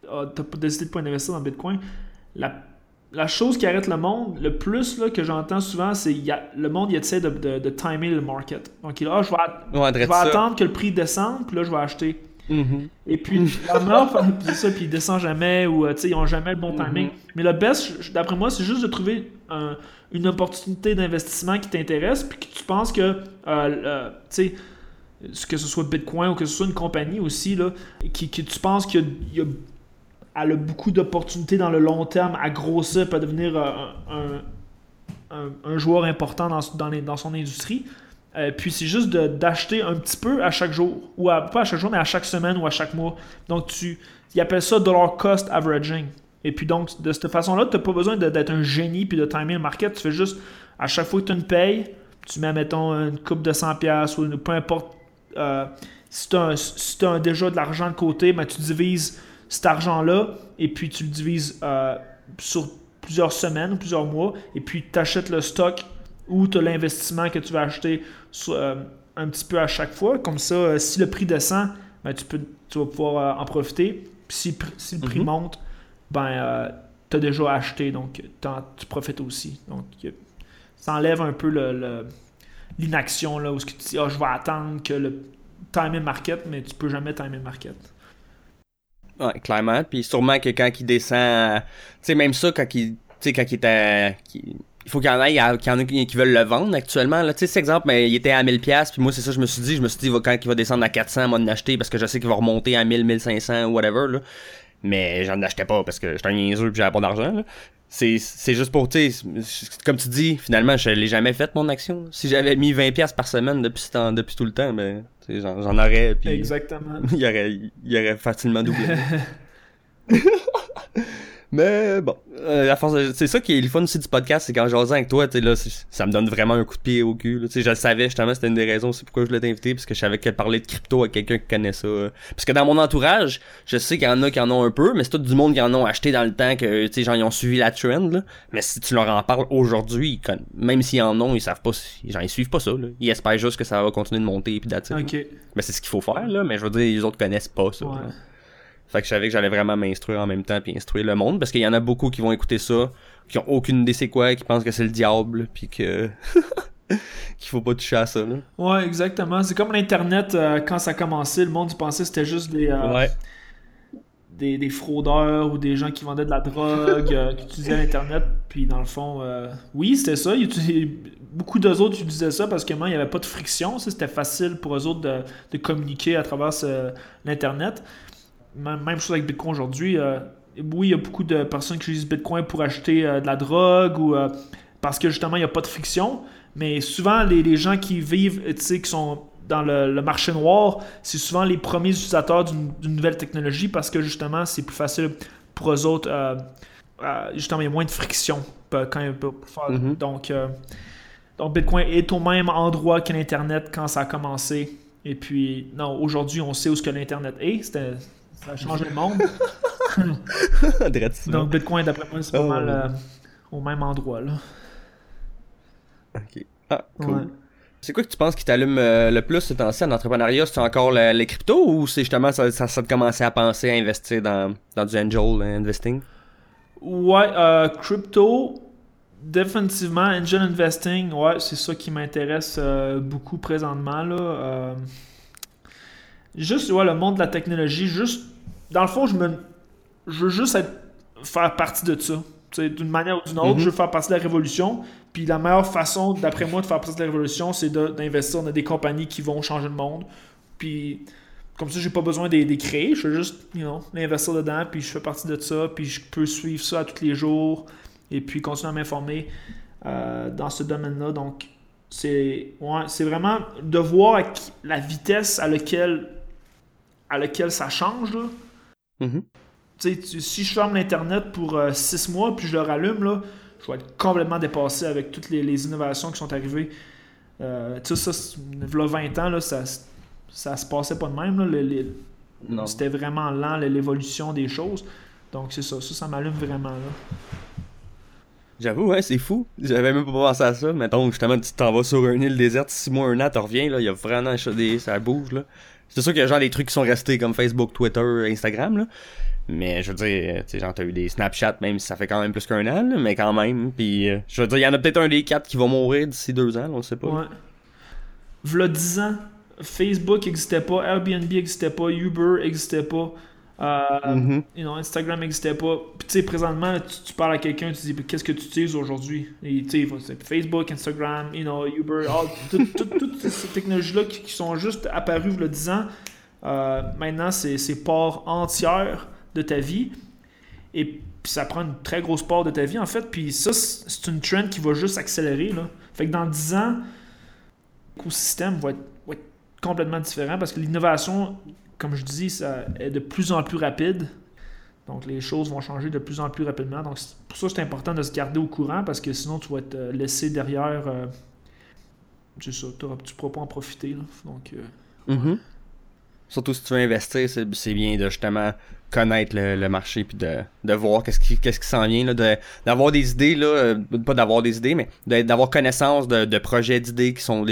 t'as pas décidé de pas investir dans Bitcoin. La, la chose qui arrête le monde, le plus là, que j'entends souvent, c'est le monde il essaie de, de, de timer le market. Donc, il dit, ah, je vais, Ouais, je attendre que le prix descende, puis là, je vais acheter. Mhm. Et puis, la puis c'est ça, puis il descend jamais, ou euh, ils ont jamais le bon timing. Mhm. Mais le best, d'après moi, c'est juste de trouver un- une opportunité d'investissement qui t'intéresse, puis que tu penses que, euh, euh, tu sais, que ce soit Bitcoin ou que ce soit une compagnie aussi, là, qui, qui tu penses qu'il y a, il y a- elle a beaucoup d'opportunités dans le long terme à grossir, peut devenir euh, un, un- joueur important dans, dans, son industrie. Euh, puis c'est juste d'acheter un petit peu à chaque jour, ou pas à chaque jour, mais à chaque semaine ou à chaque mois. Donc tu, ils appellent ça dollar cost averaging. Et puis donc de cette façon-là, tu n'as pas besoin d'être un génie puis de timer le market. Tu fais juste à chaque fois que tu as une paye, tu mets mettons une coupe de 100 pièces ou une- peu importe. euh, si tu as, si t'as déjà de l'argent de côté, ben, tu divises cet argent-là et puis tu le divises euh, sur plusieurs semaines ou plusieurs mois et puis tu achètes le stock ou tu as l'investissement que tu vas acheter sur, euh, un petit peu à chaque fois. Comme ça, euh, si le prix descend, ben, tu, peux, tu vas pouvoir en profiter. Puis si, le pr- si le prix Mhm. monte, ben, tu as déjà acheté, donc tu profites aussi. Donc, ça enlève un peu le- le- l'inaction, là, où ce que tu dis, ah, je vais attendre que le time in market, mais tu peux jamais time in market. Ouais, clairement. Puis sûrement que quand il descend, tu sais, même ça, quand il, quand il était, il faut qu'il y en ait, qu'il y en a qui veulent le vendre actuellement. Là, tu sais, cet exemple, mais il était à 1000 pièces puis moi, c'est ça, je me suis dit, je me suis dit, quand il va descendre à 400, moi, de l'acheter parce que je sais qu'il va remonter à 1000, 1500, whatever, là. Mais j'en achetais pas parce que j'étais un niaiseux puis j'avais pas d'argent. C'est, juste pour, tu comme tu dis, finalement, je l'ai jamais fait, mon action. Si j'avais mis 20 pièces par semaine depuis, tout le temps, ben, j'en, aurais, puis Exactement. <laughs> il aurait, il aurait facilement doublé. <laughs> Mais bon, euh, à force c'est ça qui est le fun aussi du podcast, c'est quand j'osais avec toi, tu sais là, ça me donne vraiment un coup de pied au cul. là. Tu sais, je le savais justement, c'était une des raisons, c'est pourquoi je voulais t'inviter, parce que je savais que parler de crypto à quelqu'un qui connaît ça. euh. Parce que dans mon entourage, je sais qu'il y en a qui en ont un peu, mais c'est tout du monde qui en ont acheté dans le temps que, tu sais, genre ils ont suivi la trend. Là. Mais si tu leur en parles aujourd'hui, même s'ils en ont, ils savent pas, si- genre ils suivent pas ça. Là. Ils espèrent juste que ça va continuer de monter puis that's it, là. Ok. Mais c'est ce qu'il faut faire là, mais je veux dire, les autres connaissent pas ça. Ouais. Fait que je savais que j'allais vraiment m'instruire en même temps puis instruire le monde parce qu'il y en a beaucoup qui vont écouter ça, qui ont aucune idée c'est quoi, qui pensent que c'est le diable puis que <laughs> qu'il faut pas toucher à ça là. Ouais, exactement. C'est comme l'Internet, euh, quand ça a commencé, le monde pensait que c'était juste des, euh, Ouais. des, des fraudeurs ou des gens qui vendaient de la drogue, euh, qui utilisaient l'Internet. Puis dans le fond, oui, c'était ça. Ils beaucoup d'eux autres utilisaient ça parce que moi, il n'y avait pas de friction. C'était facile pour eux autres de, de communiquer à travers l'Internet. Même, chose avec Bitcoin aujourd'hui. euh, oui, il y a beaucoup de personnes qui utilisent Bitcoin pour acheter euh, de la drogue ou euh, parce que justement, il n'y a pas de friction. Mais souvent, les, les gens qui vivent, tu sais, qui sont dans le, le marché noir, c'est souvent les premiers utilisateurs d'une nouvelle technologie parce que justement, c'est plus facile pour eux autres. justement, il y a moins de friction quand ils peuvent faire. Donc, donc, Bitcoin est au même endroit que l'Internet quand ça a commencé. Et puis, non, aujourd'hui, on sait où ce que l'Internet est. C'était- Ça a changé le monde. <laughs> Donc, Bitcoin, d'après moi, c'est pas Oh. mal euh, au même endroit. Là. Ok. Ah, cool. Ouais. C'est quoi que tu penses qui t'allume euh, le plus ce temps-ci en entrepreneuriat? C'est encore le- les cryptos ou c'est justement ça, ça, ça te commençait à penser à investir dans, dans du angel investing? Ouais, euh, crypto, définitivement, angel investing, ouais, c'est ça qui m'intéresse euh, beaucoup présentement. Là. Juste, ouais, le monde de la technologie, juste, dans le fond, je me, je veux juste être, faire partie de ça. Tu sais, D'une manière ou d'une autre, Mhm. je veux faire partie de la révolution. Puis la meilleure façon, d'après moi, de faire partie de la révolution, c'est de- d'investir dans des compagnies qui vont changer le monde. Puis comme ça, j'ai pas besoin de les créer. Je veux juste, you know, investir dedans, puis je fais partie de ça, puis je peux suivre ça à tous les jours, et puis continuer à m'informer euh, dans ce domaine-là. Donc, c'est ouais, vraiment de voir la vitesse à laquelle, à laquelle ça change. Là. Mhm. Tu- si je ferme l'Internet pour 6 mois, puis je le rallume, là, je vais être complètement dépassé avec toutes les, les innovations qui sont arrivées. Euh, tu sais, ça, c'est- v'là 20 ans, là, ça, ça se passait pas de même. Là, les- c'était vraiment lent l'évolution des choses. Donc c'est ça, ça, ça m'allume vraiment là. J'avoue, ouais, c'est fou. J'avais même pas pensé à ça. Mettons, justement, tu t'en vas sur une île déserte, 6 mois, un an, tu reviens, là, il y a vraiment des, ça bouge, là. C'est sûr qu'il y a genre des trucs qui sont restés comme Facebook, Twitter, Instagram, là. Mais je veux dire, tu sais, genre, t'as eu des Snapchat, même si ça fait quand même plus qu'un an, mais quand même. Puis, euh, je veux dire, il y en a peut-être un des quatre qui va mourir d'ici deux ans, là, on sait pas. Ouais. V'là 10 ans, Facebook n'existait pas, Airbnb n'existait pas, Uber n'existait pas, euh, Mhm. you know, Instagram n'existait pas. Puis tu sais, présentement, tu, tu parles à quelqu'un, tu dis qu'est-ce que tu utilises aujourd'hui? Et tu sais, il Facebook, Instagram, you know, Uber, all- tout- tout- toutes ces technologies-là qui, qui sont juste apparues v'là 10 ans, euh, maintenant, c'est part entière de ta vie. Et puis ça prend une très grosse part de ta vie, en fait. Puis ça, c'est c'est une trend qui va juste accélérer. Là. Fait que dans 10 ans, l'écosystème va être, va être complètement différent parce que l'innovation, comme je dis, ça est de plus en plus rapide. Donc les choses vont changer de plus en plus rapidement. Donc pour ça, c'est important de se garder au courant parce que sinon, tu vas être laissé derrière. euh, c'est ça, tu ne pourras pas en profiter. Donc, euh, Mhm. Surtout si tu veux investir, c'est bien de justement connaître le, marché puis de, de voir qu'est-ce qui, qu'est-ce qui s'en vient, là, d'avoir des idées, là, euh, pas d'avoir des idées, mais d'avoir connaissance de, de projets d'idées qui sont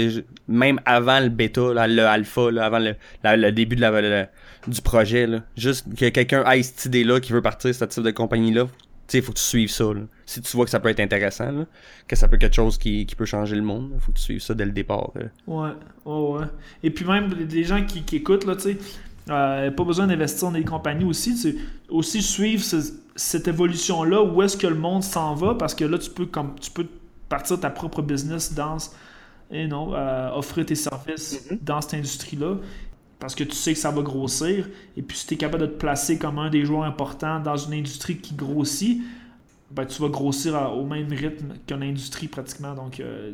même avant le bêta, là, le alpha, là, avant le, le début de la, du projet. Là. Juste que quelqu'un ait cette idée-là qui veut partir ce type de compagnie-là, tu sais, faut que tu suives ça. Là. Si tu vois que ça peut être intéressant, là, que ça peut être quelque chose qui, qui peut changer le monde, faut que tu suives ça dès le départ. là. Ouais, ouais, ouais. Et puis même des gens qui, qui écoutent, là, tu sais, euh, pas besoin d'investir dans des compagnies aussi, sais, aussi suivre ce- cette évolution-là, où est-ce que le monde s'en va, parce que là, tu peux, comme, tu peux partir ta propre business dans, et non, euh, offrir tes services Mhm. dans cette industrie-là, parce que tu sais que ça va grossir, et puis si tu es capable de te placer comme un des joueurs importants dans une industrie qui grossit, ben, tu vas grossir à- au même rythme que l'industrie pratiquement, donc euh,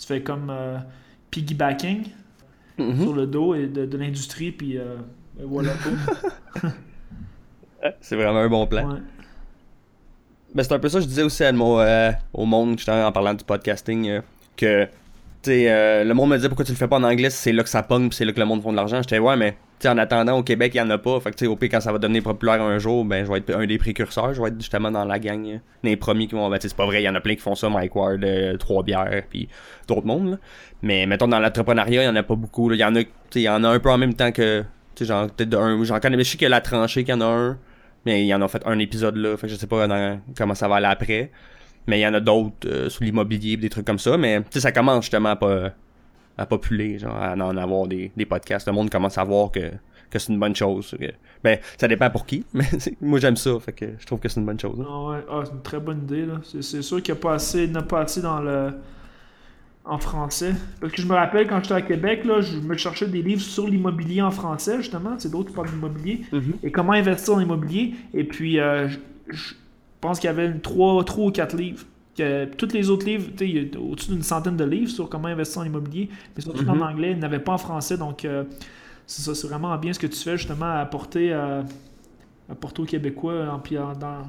tu fais comme... piggybacking Mhm. sur le dos et de, de l'industrie, puis euh, ben voilà. boum. <laughs> C'est vraiment un bon plan. Ouais. Ben, c'est un peu ça que je disais aussi à mon, euh, au monde, justement, en parlant du podcasting, euh, que, euh, le monde me disait pourquoi tu le fais pas en anglais, c'est là que ça pogne, c'est là que le monde font de l'argent. J'étais, ouais, mais, en attendant, au Québec, il y en a pas. Fait que, au pire, quand ça va devenir populaire un jour, ben, je vais être un des précurseurs, je vais être justement dans la gang, euh, les premiers qui vont, ben, c'est pas vrai, il y en a plein qui font ça, Mike Ward, euh, Trois Bières, puis d'autres mondes, là. Mais, mettons, dans l'entrepreneuriat, il y en a pas beaucoup. Il y en a, y en a un peu en même temps que, tu sais, genre, peut-être un, j'en connais, mais je sais a la tranchée qu'il y en a un. Mais il y en a fait un épisode là, fait que je sais pas comment ça va aller après. Mais il y en a d'autres euh, sur l'immobilier, des trucs comme ça. Mais tu sais, ça commence justement à, pas, à populer, genre à en avoir des, des podcasts. Le monde commence à voir que, que c'est une bonne chose. que- ben, ça dépend pour qui, <laughs> mais moi j'aime ça, fait que je trouve que c'est une bonne chose. hein. Ah ouais, ah, c'est une très bonne idée. là. C'est, c'est sûr qu'il n'y a pas assez, il a pas assez dans le... en français. Parce que je me rappelle quand j'étais à Québec, là, je me cherchais des livres sur l'immobilier en français, justement. C'est d'autres qui parlent d'immobilier. Mhm. Et comment investir en immobilier. Et puis, euh, je, je pense qu'il y avait une, trois, trois ou quatre livres que tous les autres livres, il y a au-dessus d'une centaine de livres sur comment investir en immobilier, mais surtout en Mhm. anglais, ils n'avaient pas en français. Donc, euh, c'est ça, c'est vraiment bien ce que tu fais justement à apporter, euh, apporter aux Québécois en, puis en, dans-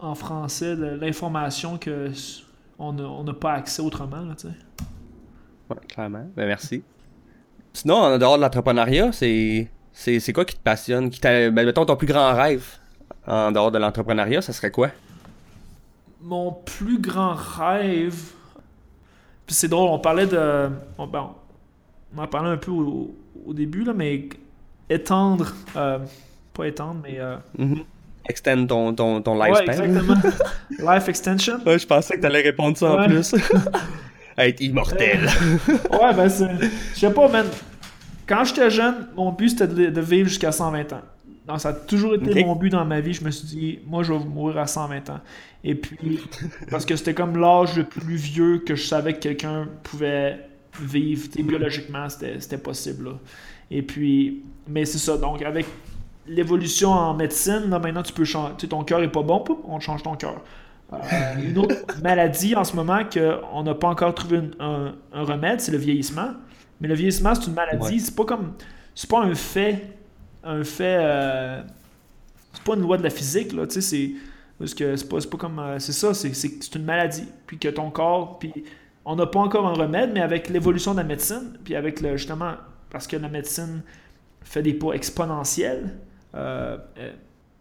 en français l'information que s- on n'a on pas accès autrement. Là. Ouais, clairement. Ben, merci. Sinon, en dehors de l'entrepreneuriat, c'est, quoi qui te passionne? Qui ben, mettons, ton plus grand rêve? En dehors de l'entrepreneuriat, ça serait quoi? Mon plus grand rêve. Puis c'est drôle, on parlait de. On, ben, on en parlait un peu au, au début, là, mais étendre. euh, pas étendre, mais. euh, Mhm. Extend ton, ton, ton ouais, lifespan. exactement. <laughs> Life extension. Ouais, je pensais que t'allais répondre ça en Ouais. plus. <laughs> Être immortel. Ouais, ben c'est. Je sais pas, man. Quand j'étais jeune, mon but c'était de, de vivre jusqu'à 120 ans. Ça a toujours été mon but dans ma vie. Je me suis dit, moi je vais mourir à 120 ans. Et puis, parce que c'était comme l'âge le plus vieux que je savais que quelqu'un pouvait vivre. Tu sais, biologiquement, c'était possible. là. Et puis, mais c'est ça. Donc avec l'évolution en médecine, là maintenant tu peux changer. Tu sais, ton cœur est pas bon, pouf, on change ton cœur. Euh, une autre <laughs> maladie en ce moment qu'on n'a pas encore trouvé une- un, un remède, c'est le vieillissement. Mais le vieillissement, c'est une maladie. Ouais. C'est pas comme. C'est pas un fait. Un fait. euh, c'est pas une loi de la physique, là. Tu sais, c'est. Parce que c'est pas, pas comme. euh, c'est ça, c'est, une maladie. Puis que ton corps. Puis on n'a pas encore un remède, mais avec l'évolution de la médecine, puis avec le. Justement, parce que la médecine fait des pas exponentiels. euh,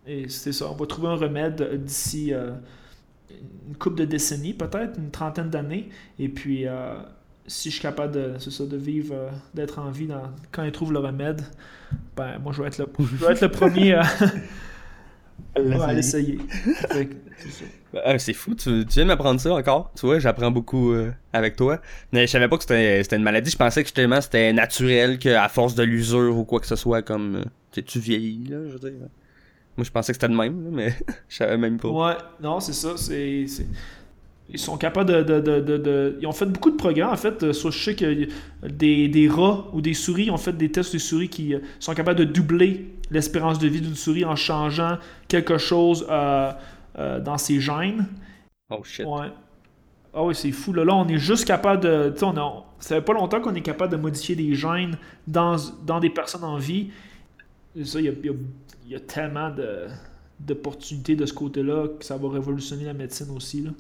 et c'est ça, on va trouver un remède d'ici une couple de décennies, peut-être, une trentaine d'années. Et puis, si je suis capable de, ça, de vivre, euh, d'être en vie dans, quand ils trouvent le remède, ben, moi, je vais être le, je vais être le <laughs> premier à, à <laughs> l'essayer. Fait que, c'est fou, tu, tu viens de m'apprendre ça encore. Tu vois, j'apprends beaucoup euh, avec toi. Mais je savais pas que c'était, c'était une maladie. Je pensais que justement c'était naturel, qu'à force de l'usure ou quoi que ce soit, comme euh, tu vieillis, là, je veux dire. Moi, je pensais que c'était le même, mais <laughs> je savais même pas. Ouais, non, c'est ça. C'est- Ils sont capables de, de, de, de- de- Ils ont fait beaucoup de progrès, en fait. euh, Sur, je sais que des, des rats ou des souris ont fait des tests des souris qui euh, sont capables de doubler l'espérance de vie d'une souris en changeant quelque chose euh, euh, dans ses gènes. Oh shit. Ouais. Ah oui, c'est fou. Là, là, on est juste capable de. Tu sais, on a- ça fait pas longtemps qu'on est capable de modifier des gènes dans, dans des personnes en vie. Et ça, il y a, y a- il y a tellement de, d'opportunités de ce côté-là que ça va révolutionner la médecine aussi. Là.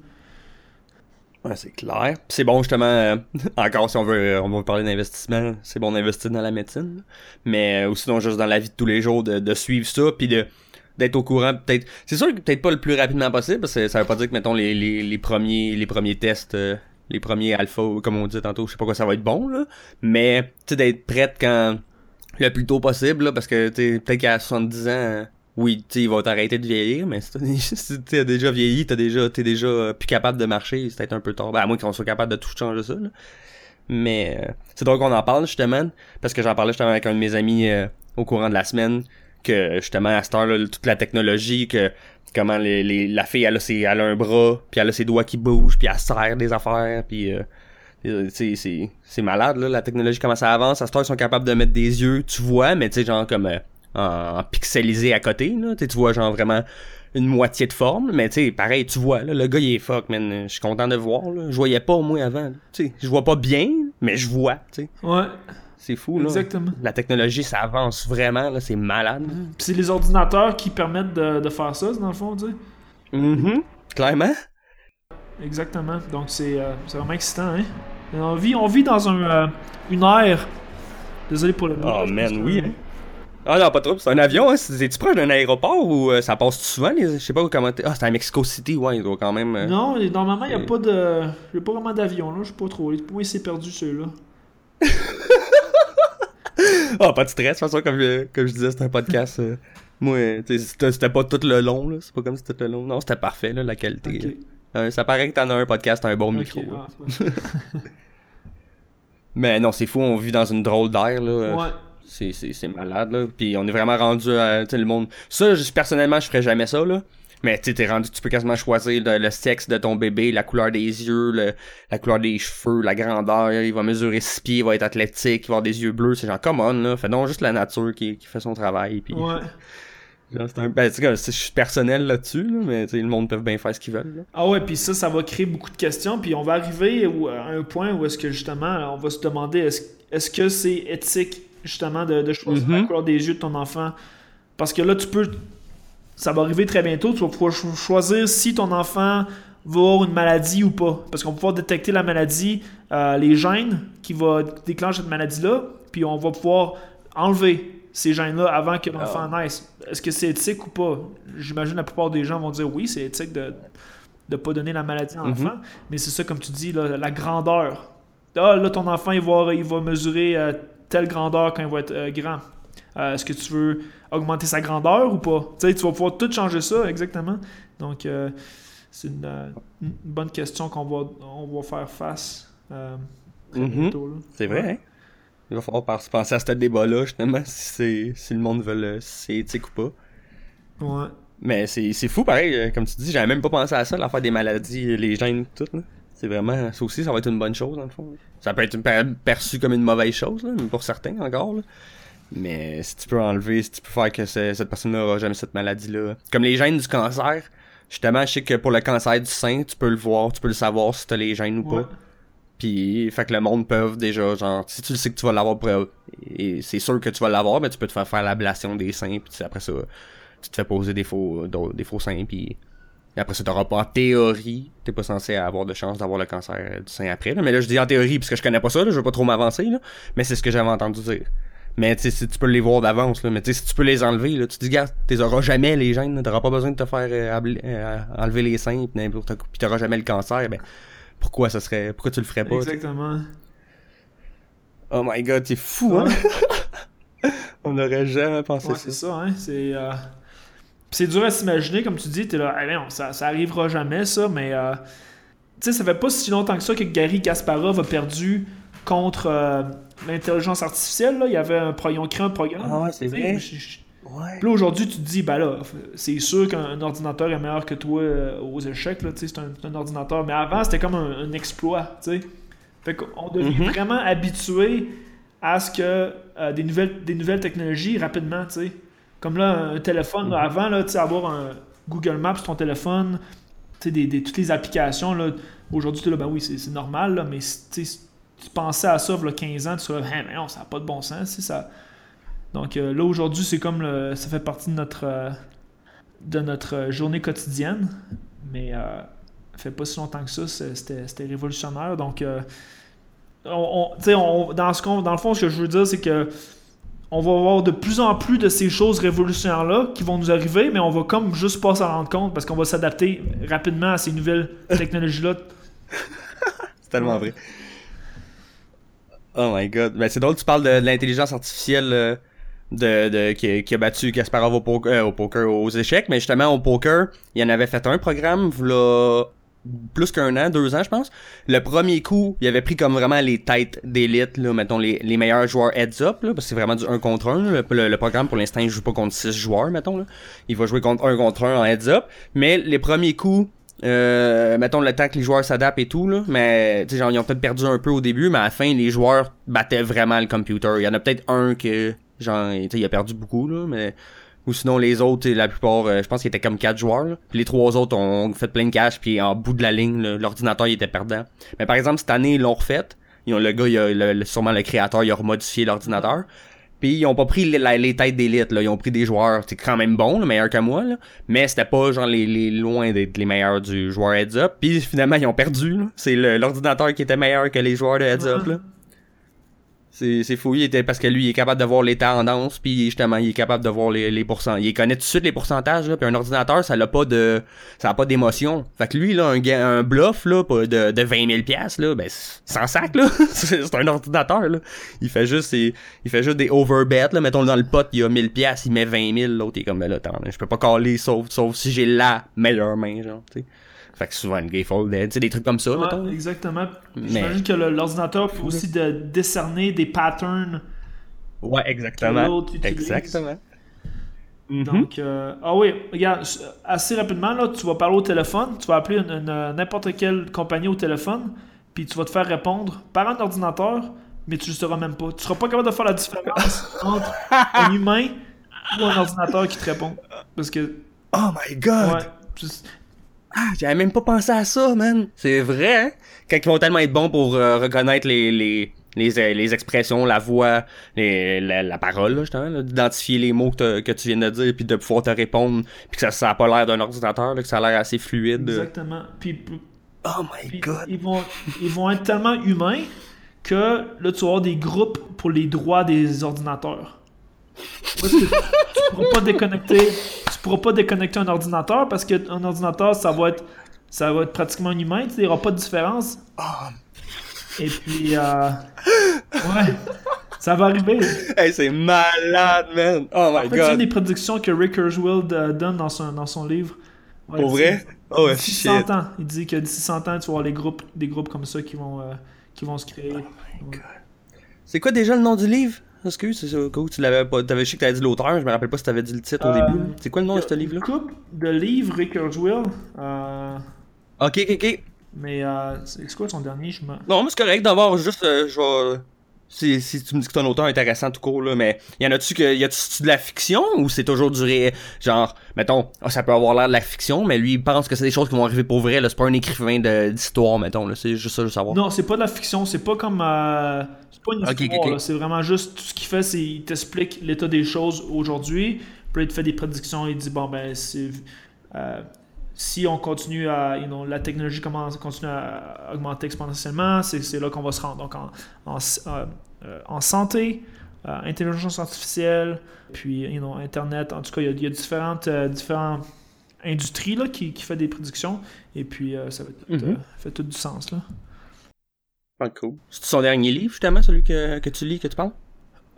Ouais, c'est clair. C'est bon justement, euh, <laughs> encore si on veut, euh, on va parler d'investissement, c'est bon d'investir dans la médecine, mais euh, aussi non juste dans la vie de tous les jours, de, de suivre ça, puis de d'être au courant peut-être c'est sûr que peut-être pas le plus rapidement possible parce que ça veut pas dire que mettons les, les, les premiers les premiers tests euh, les premiers alpha comme on dit tantôt je sais pas quoi ça va être bon là mais tu sais d'être prête quand le plus tôt possible là, parce que tu peut-être qu'à 70 ans oui tu sais il va t'arrêter de vieillir mais <laughs> si t'as- déjà vieilli t'as déjà t'es déjà euh, plus capable de marcher c'est peut-être un peu tard ben, à moins qu'on soit capable de tout changer ça là. mais euh, c'est drôle qu'on en parle justement parce que j'en parlais justement avec un de mes amis euh, au courant de la semaine que justement à cette heure là toute la technologie que comment les, les- la fille elle a, ses, elle a un bras puis elle a ses doigts qui bougent puis elle serre des affaires puis euh, euh, c'est malade là la technologie comment ça avance à cette heure ils sont capables de mettre des yeux tu vois mais tu sais genre comme euh, en, pixelisé à côté là tu vois genre vraiment une moitié de forme mais tu sais pareil tu vois là le gars il est fuck man je suis content de le voir là je voyais pas au moins avant là. tu sais je vois pas bien mais je vois tu sais Ouais, c'est fou là exactement. la technologie ça avance vraiment là c'est malade Puis c'est les ordinateurs qui permettent de, de faire ça, dans le fond, tu sais. Mhm. Clairement. Exactement. Donc c'est, euh, c'est vraiment excitant, hein. On vit, on vit dans un, euh, une ère. Désolé pour le. Oh man, que- oui. hein. Ah non, pas trop. C'est un avion, hein. C'est- Es-tu proche d'un aéroport ou euh, ça passe souvent? Les... Je sais pas comment t'es. Ah, c'est à Mexico City, ouais, il doit quand même. euh, Non, normalement, il n'y a pas de. Il a pas vraiment d'avion, là. Je sais pas trop. Moi, il s'est perdu, celui-là. <laughs> Ah, pas de stress, de toute façon, comme, je- comme je disais, c'est un podcast. euh, Moi, c'était pas tout le long, là. C'est pas comme si c'était tout le long. Non, c'était parfait, là, la qualité. Ça paraît que t'en as un podcast, un bon micro. ah, c'est. <laughs> Mais non, c'est fou, on vit dans une drôle d'air, là. Ouais. C'est, malade, là. Puis on est vraiment rendu à, tu sais, le monde. Ça, je- personnellement, je ferais jamais ça, là. Mais tu t'es rendu, tu peux quasiment choisir le, le sexe de ton bébé, la couleur des yeux, le- la couleur des cheveux, la grandeur. Il va mesurer 6 pieds, il va être athlétique, il va avoir des yeux bleus. C'est genre, come on, là. Fais donc juste la nature qui, qui fait son travail. Puis Ouais. <laughs> C'est un... Ben, je suis personnel là-dessus, là, mais le monde peut bien faire ce qu'ils veulent. là. Ah ouais, puis ça, ça va créer beaucoup de questions. Puis on va arriver à un point où est-ce que justement, on va se demander est-ce est-ce que c'est éthique justement de, de choisir Mhm. la couleur des yeux de ton enfant Parce que là, tu peux. Ça va arriver très bientôt. Tu vas pouvoir cho- choisir si ton enfant va avoir une maladie ou pas. Parce qu'on va pouvoir détecter la maladie, euh, les gènes qui vont déclencher cette maladie-là. Puis on va pouvoir enlever ces gènes-là avant que l'enfant naisse. Est-ce que c'est éthique ou pas? J'imagine la plupart des gens vont dire oui, c'est éthique de ne pas donner la maladie à Mhm. l'enfant. Mais c'est ça, comme tu dis, là, la grandeur. Ah, là, ton enfant, il va, il va mesurer euh, telle grandeur quand il va être euh, grand. Euh, Est-ce que tu veux augmenter sa grandeur ou pas? Tu sais, tu vas pouvoir tout changer ça, exactement. Donc, euh, c'est une, une bonne question qu'on va, on va faire face là. C'est vrai, hein? Il va falloir penser à ce débat-là, justement, si, c'est, si le monde veut le, si c'est éthique ou pas. Ouais. Mais c'est, fou, pareil, comme tu dis, j'avais même pas pensé à ça, l'affaire des maladies, les gènes, tout, là. C'est vraiment, ça aussi, ça va être une bonne chose, dans le fond. Ça peut être per- perçu comme une mauvaise chose, là, mais pour certains, encore, là. Mais si tu peux enlever, si tu peux faire que ce- cette personne-là aura jamais cette maladie-là. Comme les gènes du cancer, justement, je sais que pour le cancer du sein, tu peux le voir, tu peux le savoir si t'as les gènes ou Ouais. pas. Puis, fait que le monde peut déjà, genre, si tu le sais que tu vas l'avoir, pour- et c'est sûr que tu vas l'avoir, mais tu peux te faire faire l'ablation des seins, puis après ça, tu te fais poser des faux, des faux seins, puis et après ça, t'auras pas, en théorie, t'es pas censé avoir de chance d'avoir le cancer du sein après, là. Mais là, je dis en théorie, parce que je connais pas ça, là, je veux pas trop m'avancer, là. Mais c'est ce que j'avais entendu dire. Mais tu sais, si tu peux les voir d'avance, là. Mais tu sais, si tu peux les enlever, là, tu te dis, gars, t'es auras jamais les gènes. T'auras pas besoin de te faire euh, euh, enlever les seins, pis t'auras jamais le cancer, ben, pourquoi ça serait, pourquoi tu le ferais pas, tu? Exactement. Oh my god, t'es fou, hein? <laughs> On aurait jamais pensé Ouais, ça. c'est ça, hein. C'est, euh, c'est dur à s'imaginer, comme tu dis, t'es là, non, ça, ça arrivera jamais, ça, mais euh, tu sais, ça fait pas si longtemps que ça que Gary Kasparov a perdu contre euh, l'intelligence artificielle, là. Il y avait un pro- ils ont créé un programme. Ah ouais, c'est vrai. je- je- Ouais. Puis là, aujourd'hui, tu te dis, ben là, c'est sûr qu'un ordinateur est meilleur que toi euh, aux échecs, là, tu sais, c'est un, ordinateur. Mais avant, c'était comme un, un exploit, tu sais. Fait qu'on devient Mhm. vraiment habitué à ce que euh, des, nouvelles, des nouvelles technologies rapidement, tu sais. Comme là, un téléphone, là, avant, là, tu sais, avoir un Google Maps sur ton téléphone, tu sais, des, des- toutes les applications, là, aujourd'hui, tu là, ben oui, c'est normal, là, mais si, tu pensais à ça, il y a 15 ans, tu serais là, Hein, mais non, ça n'a pas de bon sens, ça... Donc euh, là aujourd'hui c'est comme le, ça fait partie de notre euh, de notre euh, journée quotidienne, mais euh, fait pas si longtemps que ça, c'était révolutionnaire. Donc on, on- dans ce dans le fond ce que je veux dire c'est que on va avoir de plus en plus de ces choses révolutionnaires là qui vont nous arriver, mais on va comme juste pas s'en rendre compte parce qu'on va s'adapter rapidement à ces nouvelles <laughs> technologies là. C'est tellement vrai. Oh my god. Ben, c'est drôle, tu parles de, de l'intelligence artificielle euh, de, de, qui, qui a battu Kasparov au poker, euh, au poker, aux échecs, mais justement au poker, il en avait fait un programme, v'là plus qu'un an, deux ans, je pense. Le premier coup, il avait pris comme vraiment les têtes d'élite, là, mettons les, les meilleurs joueurs heads up, là, parce que c'est vraiment du 1 contre 1. Le, programme, pour l'instant, il joue pas contre 6 joueurs, mettons. Là. Il va jouer contre 1 contre 1 en heads up. Mais les premiers coups, euh, mettons le temps que les joueurs s'adaptent et tout, là, mais genre, ils ont peut-être perdu un peu au début, mais à la fin, les joueurs battaient vraiment le computer. Il y en a peut-être un que, genre, il a perdu beaucoup, là, mais. Ou sinon, les autres, la plupart, euh, je pense qu'ils étaient comme quatre joueurs. là. Puis les trois autres ont fait plein de cash, puis en bout de la ligne, là, l'ordinateur, il était perdant. Mais par exemple, cette année, ils l'ont refait. Ils ont, le gars, il a, le- sûrement le créateur, il a remodifié l'ordinateur. Puis ils ont pas pris les, la- les têtes d'élite, là. Ils ont pris des joueurs, c'est quand même bon, là, meilleurs que moi, là. Mais c'était pas genre les, les loin d'être les meilleurs du joueur heads up. Puis finalement, ils ont perdu, là. C'est le- l'ordinateur qui était meilleur que les joueurs de heads up, là. C'est, fou, il était parce que lui, il est capable de voir les tendances, puis justement, il est capable de voir les, les pourcentages. Il connaît tout de suite les pourcentages, là, puis un ordinateur, ça n'a pas de, ça a pas d'émotion. Fait que lui, là, un, un bluff, là, de, de 20 000 piastres, là, ben, sans sac, là. <laughs> c'est un ordinateur, là. Il fait juste, c'est- il fait juste des overbets, là. Mettons, dans le pot, il y a 1000 piastres, il met 20 000, l'autre, il est comme, ben là, attends, je peux pas caler, sauf, sauf si j'ai la meilleure main, genre, tu sais. Fait que souvent, le gay fold, tu sais, des trucs comme ça, Ouais, mettons. là. exactement. Mais- J'imagine que l'ordinateur peut aussi de décerner des patterns Ouais, que exactement. Exactement. Mhm. Donc, euh, ah oui, regarde, assez rapidement, là, tu vas parler au téléphone, tu vas appeler une- n'importe quelle compagnie au téléphone, puis tu vas te faire répondre par un ordinateur, mais tu ne le sauras même pas. Tu seras pas capable de faire la différence <laughs> entre un humain ou un ordinateur qui te répond. Parce que. Oh my god! Ouais. Ah, j'avais même pas pensé à ça, man. C'est vrai, hein? Quand ils vont tellement être bons pour euh, reconnaître les, les, les, euh, les expressions, la voix, les, la, la parole, là, justement, là, d'identifier les mots que, tu viens de dire, puis de pouvoir te répondre, puis que ça, ça a pas l'air d'un ordinateur, là, que ça a l'air assez fluide. Exactement. Puis, Oh my god! ils, vont, ils vont être tellement humains que là, tu vas avoir des groupes pour les droits des ordinateurs. Parce que tu pourras pas déconnecter pourras pas déconnecter un ordinateur parce qu'un ordinateur ça va être ça va être pratiquement un humain tu sais, il n'y aura pas de différence Oh, et puis euh, ouais ça va arriver hey, c'est malade, man! Oh my en fait c'est une god! des prédictions que Rick Kurzweil euh, donne dans son, dans son livre Ouais, Pour dit- vrai? Oh d'ici shit! 100 ans il dit que d'ici 100 ans tu vas avoir les groupes, des groupes comme ça qui vont, euh, qui vont se créer C'est quoi déjà le nom du livre? Excuse, c'est ça, cool, tu l'avais pas, t'avais, sais que t'avais dit l'auteur, je me rappelle pas si t'avais dit le titre au Euh, début. C'est quoi le nom de ce livre-là? Une couple de livres, Rick Kurzweil. Euh, Ok, ok, ok. mais euh, c'est quoi son dernier je me... Non, mais c'est correct d'abord, juste, euh, je vais... Si, si tu me dis que un auteur intéressant tout court, là, mais y en a-tu que, y a-tu de la fiction ou c'est toujours du réel? Genre, mettons, ah, ça peut avoir l'air de la fiction, mais lui, il pense que c'est des choses qui vont arriver pour vrai, là, c'est pas un écrivain d'histoire, mettons, là, c'est juste ça, je veux savoir. Non, c'est pas de la fiction, c'est pas comme. euh, c'est pas une histoire, c'est vraiment juste tout ce qu'il fait, c'est il t'explique l'état des choses aujourd'hui, puis il te fait des prédictions, il dit bon, ben, c'est. euh, si on continue à. you know, la technologie commence, continue à augmenter exponentiellement, c'est là qu'on va se rendre. Donc, en, en, euh, euh, en santé, euh, intelligence artificielle, puis you know, Internet, en tout cas, il y a, il y a différentes, différentes industries là, qui, qui fait des prédictions, et puis ça fait tout, Mhm. euh, fait tout du sens. Là. Ah, cool. C'est son dernier livre, justement, celui que, que tu lis, que tu parles?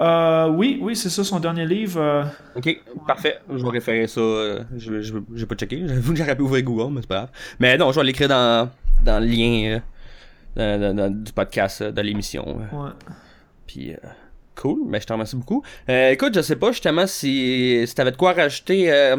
Euh, oui, oui, c'est ça, son dernier livre. euh, Ok, parfait. Je vais référer ça. euh, je, je, je vais pas checker. <laughs> J'avoue que j'aurais pu ouvrir Google, mais c'est pas grave. Mais non, je vais l'écrire dans, dans le lien euh, dans- dans- dans- du podcast, euh, de l'émission. ouais. Puis, euh, cool. Mais je te remercie beaucoup. Écoute, je sais pas justement si, si t'avais de quoi rajouter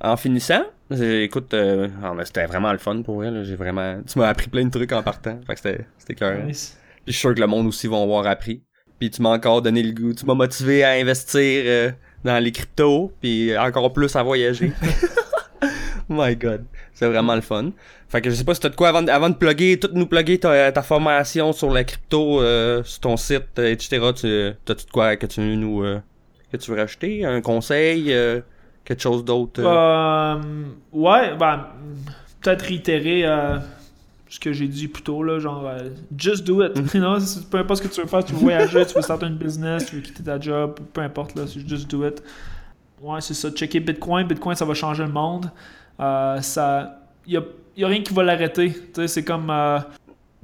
en finissant. Écoute, euh, ah, c'était vraiment le fun pour là. J'ai vraiment. Tu m'as appris plein de trucs en partant. Fait que c'était cœur. Nice. Puis je suis sûr que le monde aussi va avoir appris. Puis tu m'as encore donné le goût. Tu m'as motivé à investir euh, dans les cryptos. Puis encore plus à voyager. <laughs> My God. C'est vraiment le fun. Fait que je sais pas si t'as de quoi avant, de- avant de plugger, tout nous plugger ta, ta formation sur la crypto, euh, sur ton site, euh, etc. Tu, t'as-tu de quoi que tu veux nous, euh, que tu veux rajouter? Un conseil? euh, quelque chose d'autre? ouais, ben, peut-être réitérer euh, ce que j'ai dit plus tôt, là, genre, euh, just do it. <laughs> Know, c'est- peu importe ce que tu veux faire, tu veux voyager, tu veux starter une business, tu veux quitter ta job, peu importe, là, just do it. Ouais, c'est ça, checker Bitcoin. Bitcoin, ça va changer le monde. Euh, ça, y a, y a rien qui va l'arrêter. Tu sais, c'est comme euh,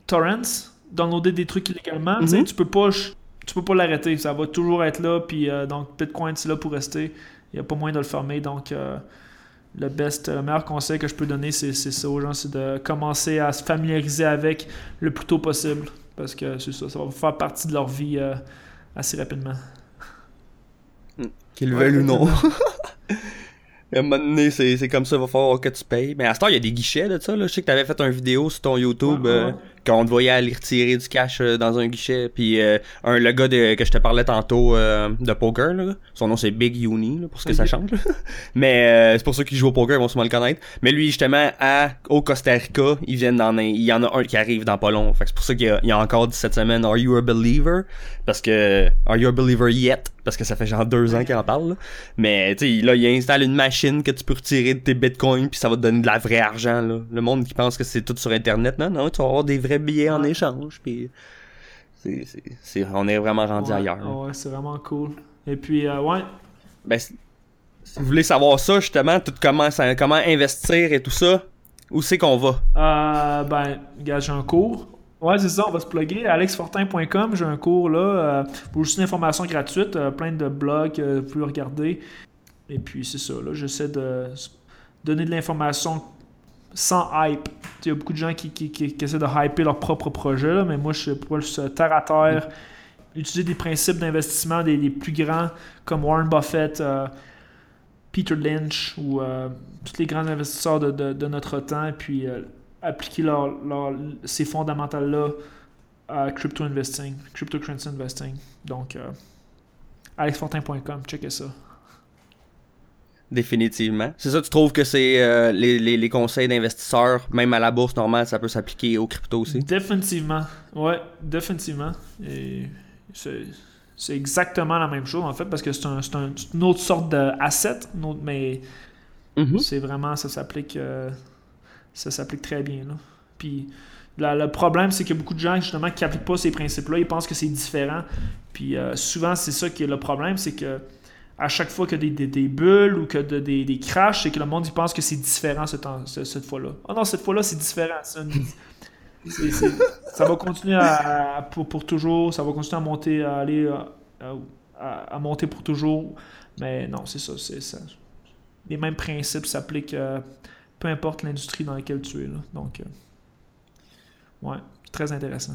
torrents, downloader des trucs illégalement. tu Mhm. Tu peux pas, tu peux pas l'arrêter. Ça va toujours être là. Puis euh, donc Bitcoin, c'est là pour rester. Il n'y a pas moyen de le fermer. Donc euh, le best, le meilleur conseil que je peux donner, c'est c'est ça aux gens, c'est de commencer à se familiariser avec le plus tôt possible. Parce que c'est ça, ça va faire partie de leur vie euh, assez rapidement. Qu'ils Ouais, veulent ou non. <laughs> À un moment donné, c'est, c'est comme ça, il va falloir que tu payes. Mais à ce temps, il y a des guichets de ça. Là. Je sais que t'avais fait une vidéo sur ton YouTube Ouais, ouais, euh. Quand on te voyait aller retirer du cash euh, dans un guichet. Puis euh, un, le gars de, que je te parlais tantôt euh, de poker, là, son nom c'est Big Uni, là, pour ce que ça change. là. <laughs> Mais euh, c'est pour ceux qui jouent au poker, ils vont sûrement le connaître. Mais lui, justement, à, au Costa Rica, ils viennent dans un- il y en a un qui arrive dans pas long. Fait que c'est pour ça qu'il y a, il y a encore dit cette semaine Are you a believer? Parce que Are you a believer yet? Parce que ça fait genre deux ans qu'il en parle. là. Mais tu sais, là, il installe une machine que tu peux retirer de tes bitcoins puis ça va te donner de la vraie argent. Là. Le monde qui pense que c'est tout sur internet, non, non, tu vas avoir des vrais billets en échange. Puis c'est, c'est, c'est- on est vraiment rendu Ouais, ailleurs. ouais, c'est vraiment cool. Et puis, euh, ouais, Ben, si vous voulez savoir ça, justement, tout comment, comment investir et tout ça, où c'est qu'on va? Euh, ben, j'ai un cours. Ouais, c'est ça, on va se plugger. alexfortin.com, j'ai un cours là, euh, pour juste une information gratuite, euh, plein de blogs, euh, vous pouvez regarder. Et puis, c'est ça, là, j'essaie de donner de l'information sans hype. Il y a beaucoup de gens qui, qui, essaient de hyper leur propre projet, là, mais moi, je suis plus terre à terre. Utiliser des principes d'investissement des, plus grands comme Warren Buffett, Peter Lynch ou tous les grands investisseurs de, de- de notre temps, et puis appliquer leur, leur- ces fondamentales-là à crypto investing, cryptocurrency investing. Donc, euh, alexfortin.com, checkez ça. Définitivement. C'est ça, tu trouves que c'est euh, les, les, les, conseils d'investisseurs, même à la bourse normale, ça peut s'appliquer aux crypto aussi? Définitivement. Ouais, définitivement. Et c'est exactement la même chose, en fait, parce que c'est un, un, une autre sorte d'asset, mais mm-hmm. c'est vraiment, ça s'applique euh, ça s'applique très bien. Là. Puis le problème, c'est qu'il y a beaucoup de gens justement qui n'appliquent pas ces principes-là, ils pensent que c'est différent. Puis euh, souvent, c'est ça qui est le problème, c'est que à chaque fois qu'il y a des, bulles ou que des, des crashs, c'est que le monde il pense que c'est différent cette, fois-là. oh non, cette fois-là, c'est différent. ça va continuer à, pour, toujours, ça va continuer à monter, à aller à, monter pour toujours. Mais non, c'est ça, c'est ça. Les mêmes principes s'appliquent euh, peu importe l'industrie dans laquelle tu es. Donc, euh, ouais, très intéressant.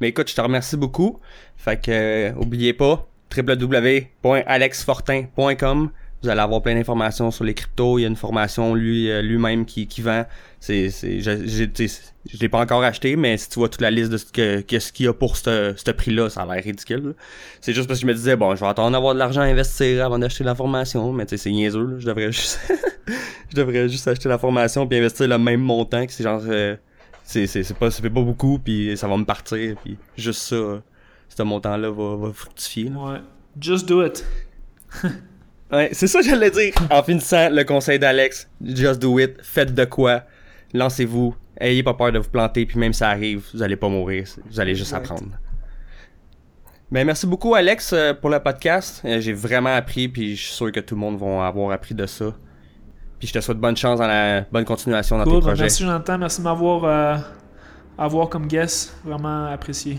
Mais écoute, je te remercie beaucoup. Fait que, euh, oubliez pas, www.alexfortin.com. Vous allez avoir plein d'informations sur les cryptos. Il y a une formation lui euh, lui-même qui, qui vend. C'est c'est je je l'ai pas encore acheté mais si tu vois toute la liste de ce que qu'est-ce qu'il y a pour ce, ce prix-là, ça a l'air ridicule. C'est juste parce que je me disais bon, je vais attendre d'avoir de l'argent à investir avant d'acheter la formation, mais tu c'est niaiseux, je devrais juste <laughs> je devrais juste acheter la formation puis investir le même montant que c'est genre euh, c'est c'est pas ça pas beaucoup puis ça va me partir puis juste ça ce montant-là va, va fructifier. Ouais. Just do it. <laughs> ouais, c'est ça que j'allais dire. En finissant le conseil d'Alex, just do it, faites de quoi, lancez-vous, ayez pas peur de vous planter, puis même si ça arrive, vous allez pas mourir, vous allez juste apprendre. Ben, merci beaucoup Alex euh, pour le podcast. Euh, j'ai vraiment appris, puis je suis sûr que tout le monde va avoir appris de ça. Puis je te souhaite bonne chance dans la bonne continuation dans tes ben, projets. Merci Jonathan, merci de m'avoir euh, avoir comme guest, vraiment apprécié.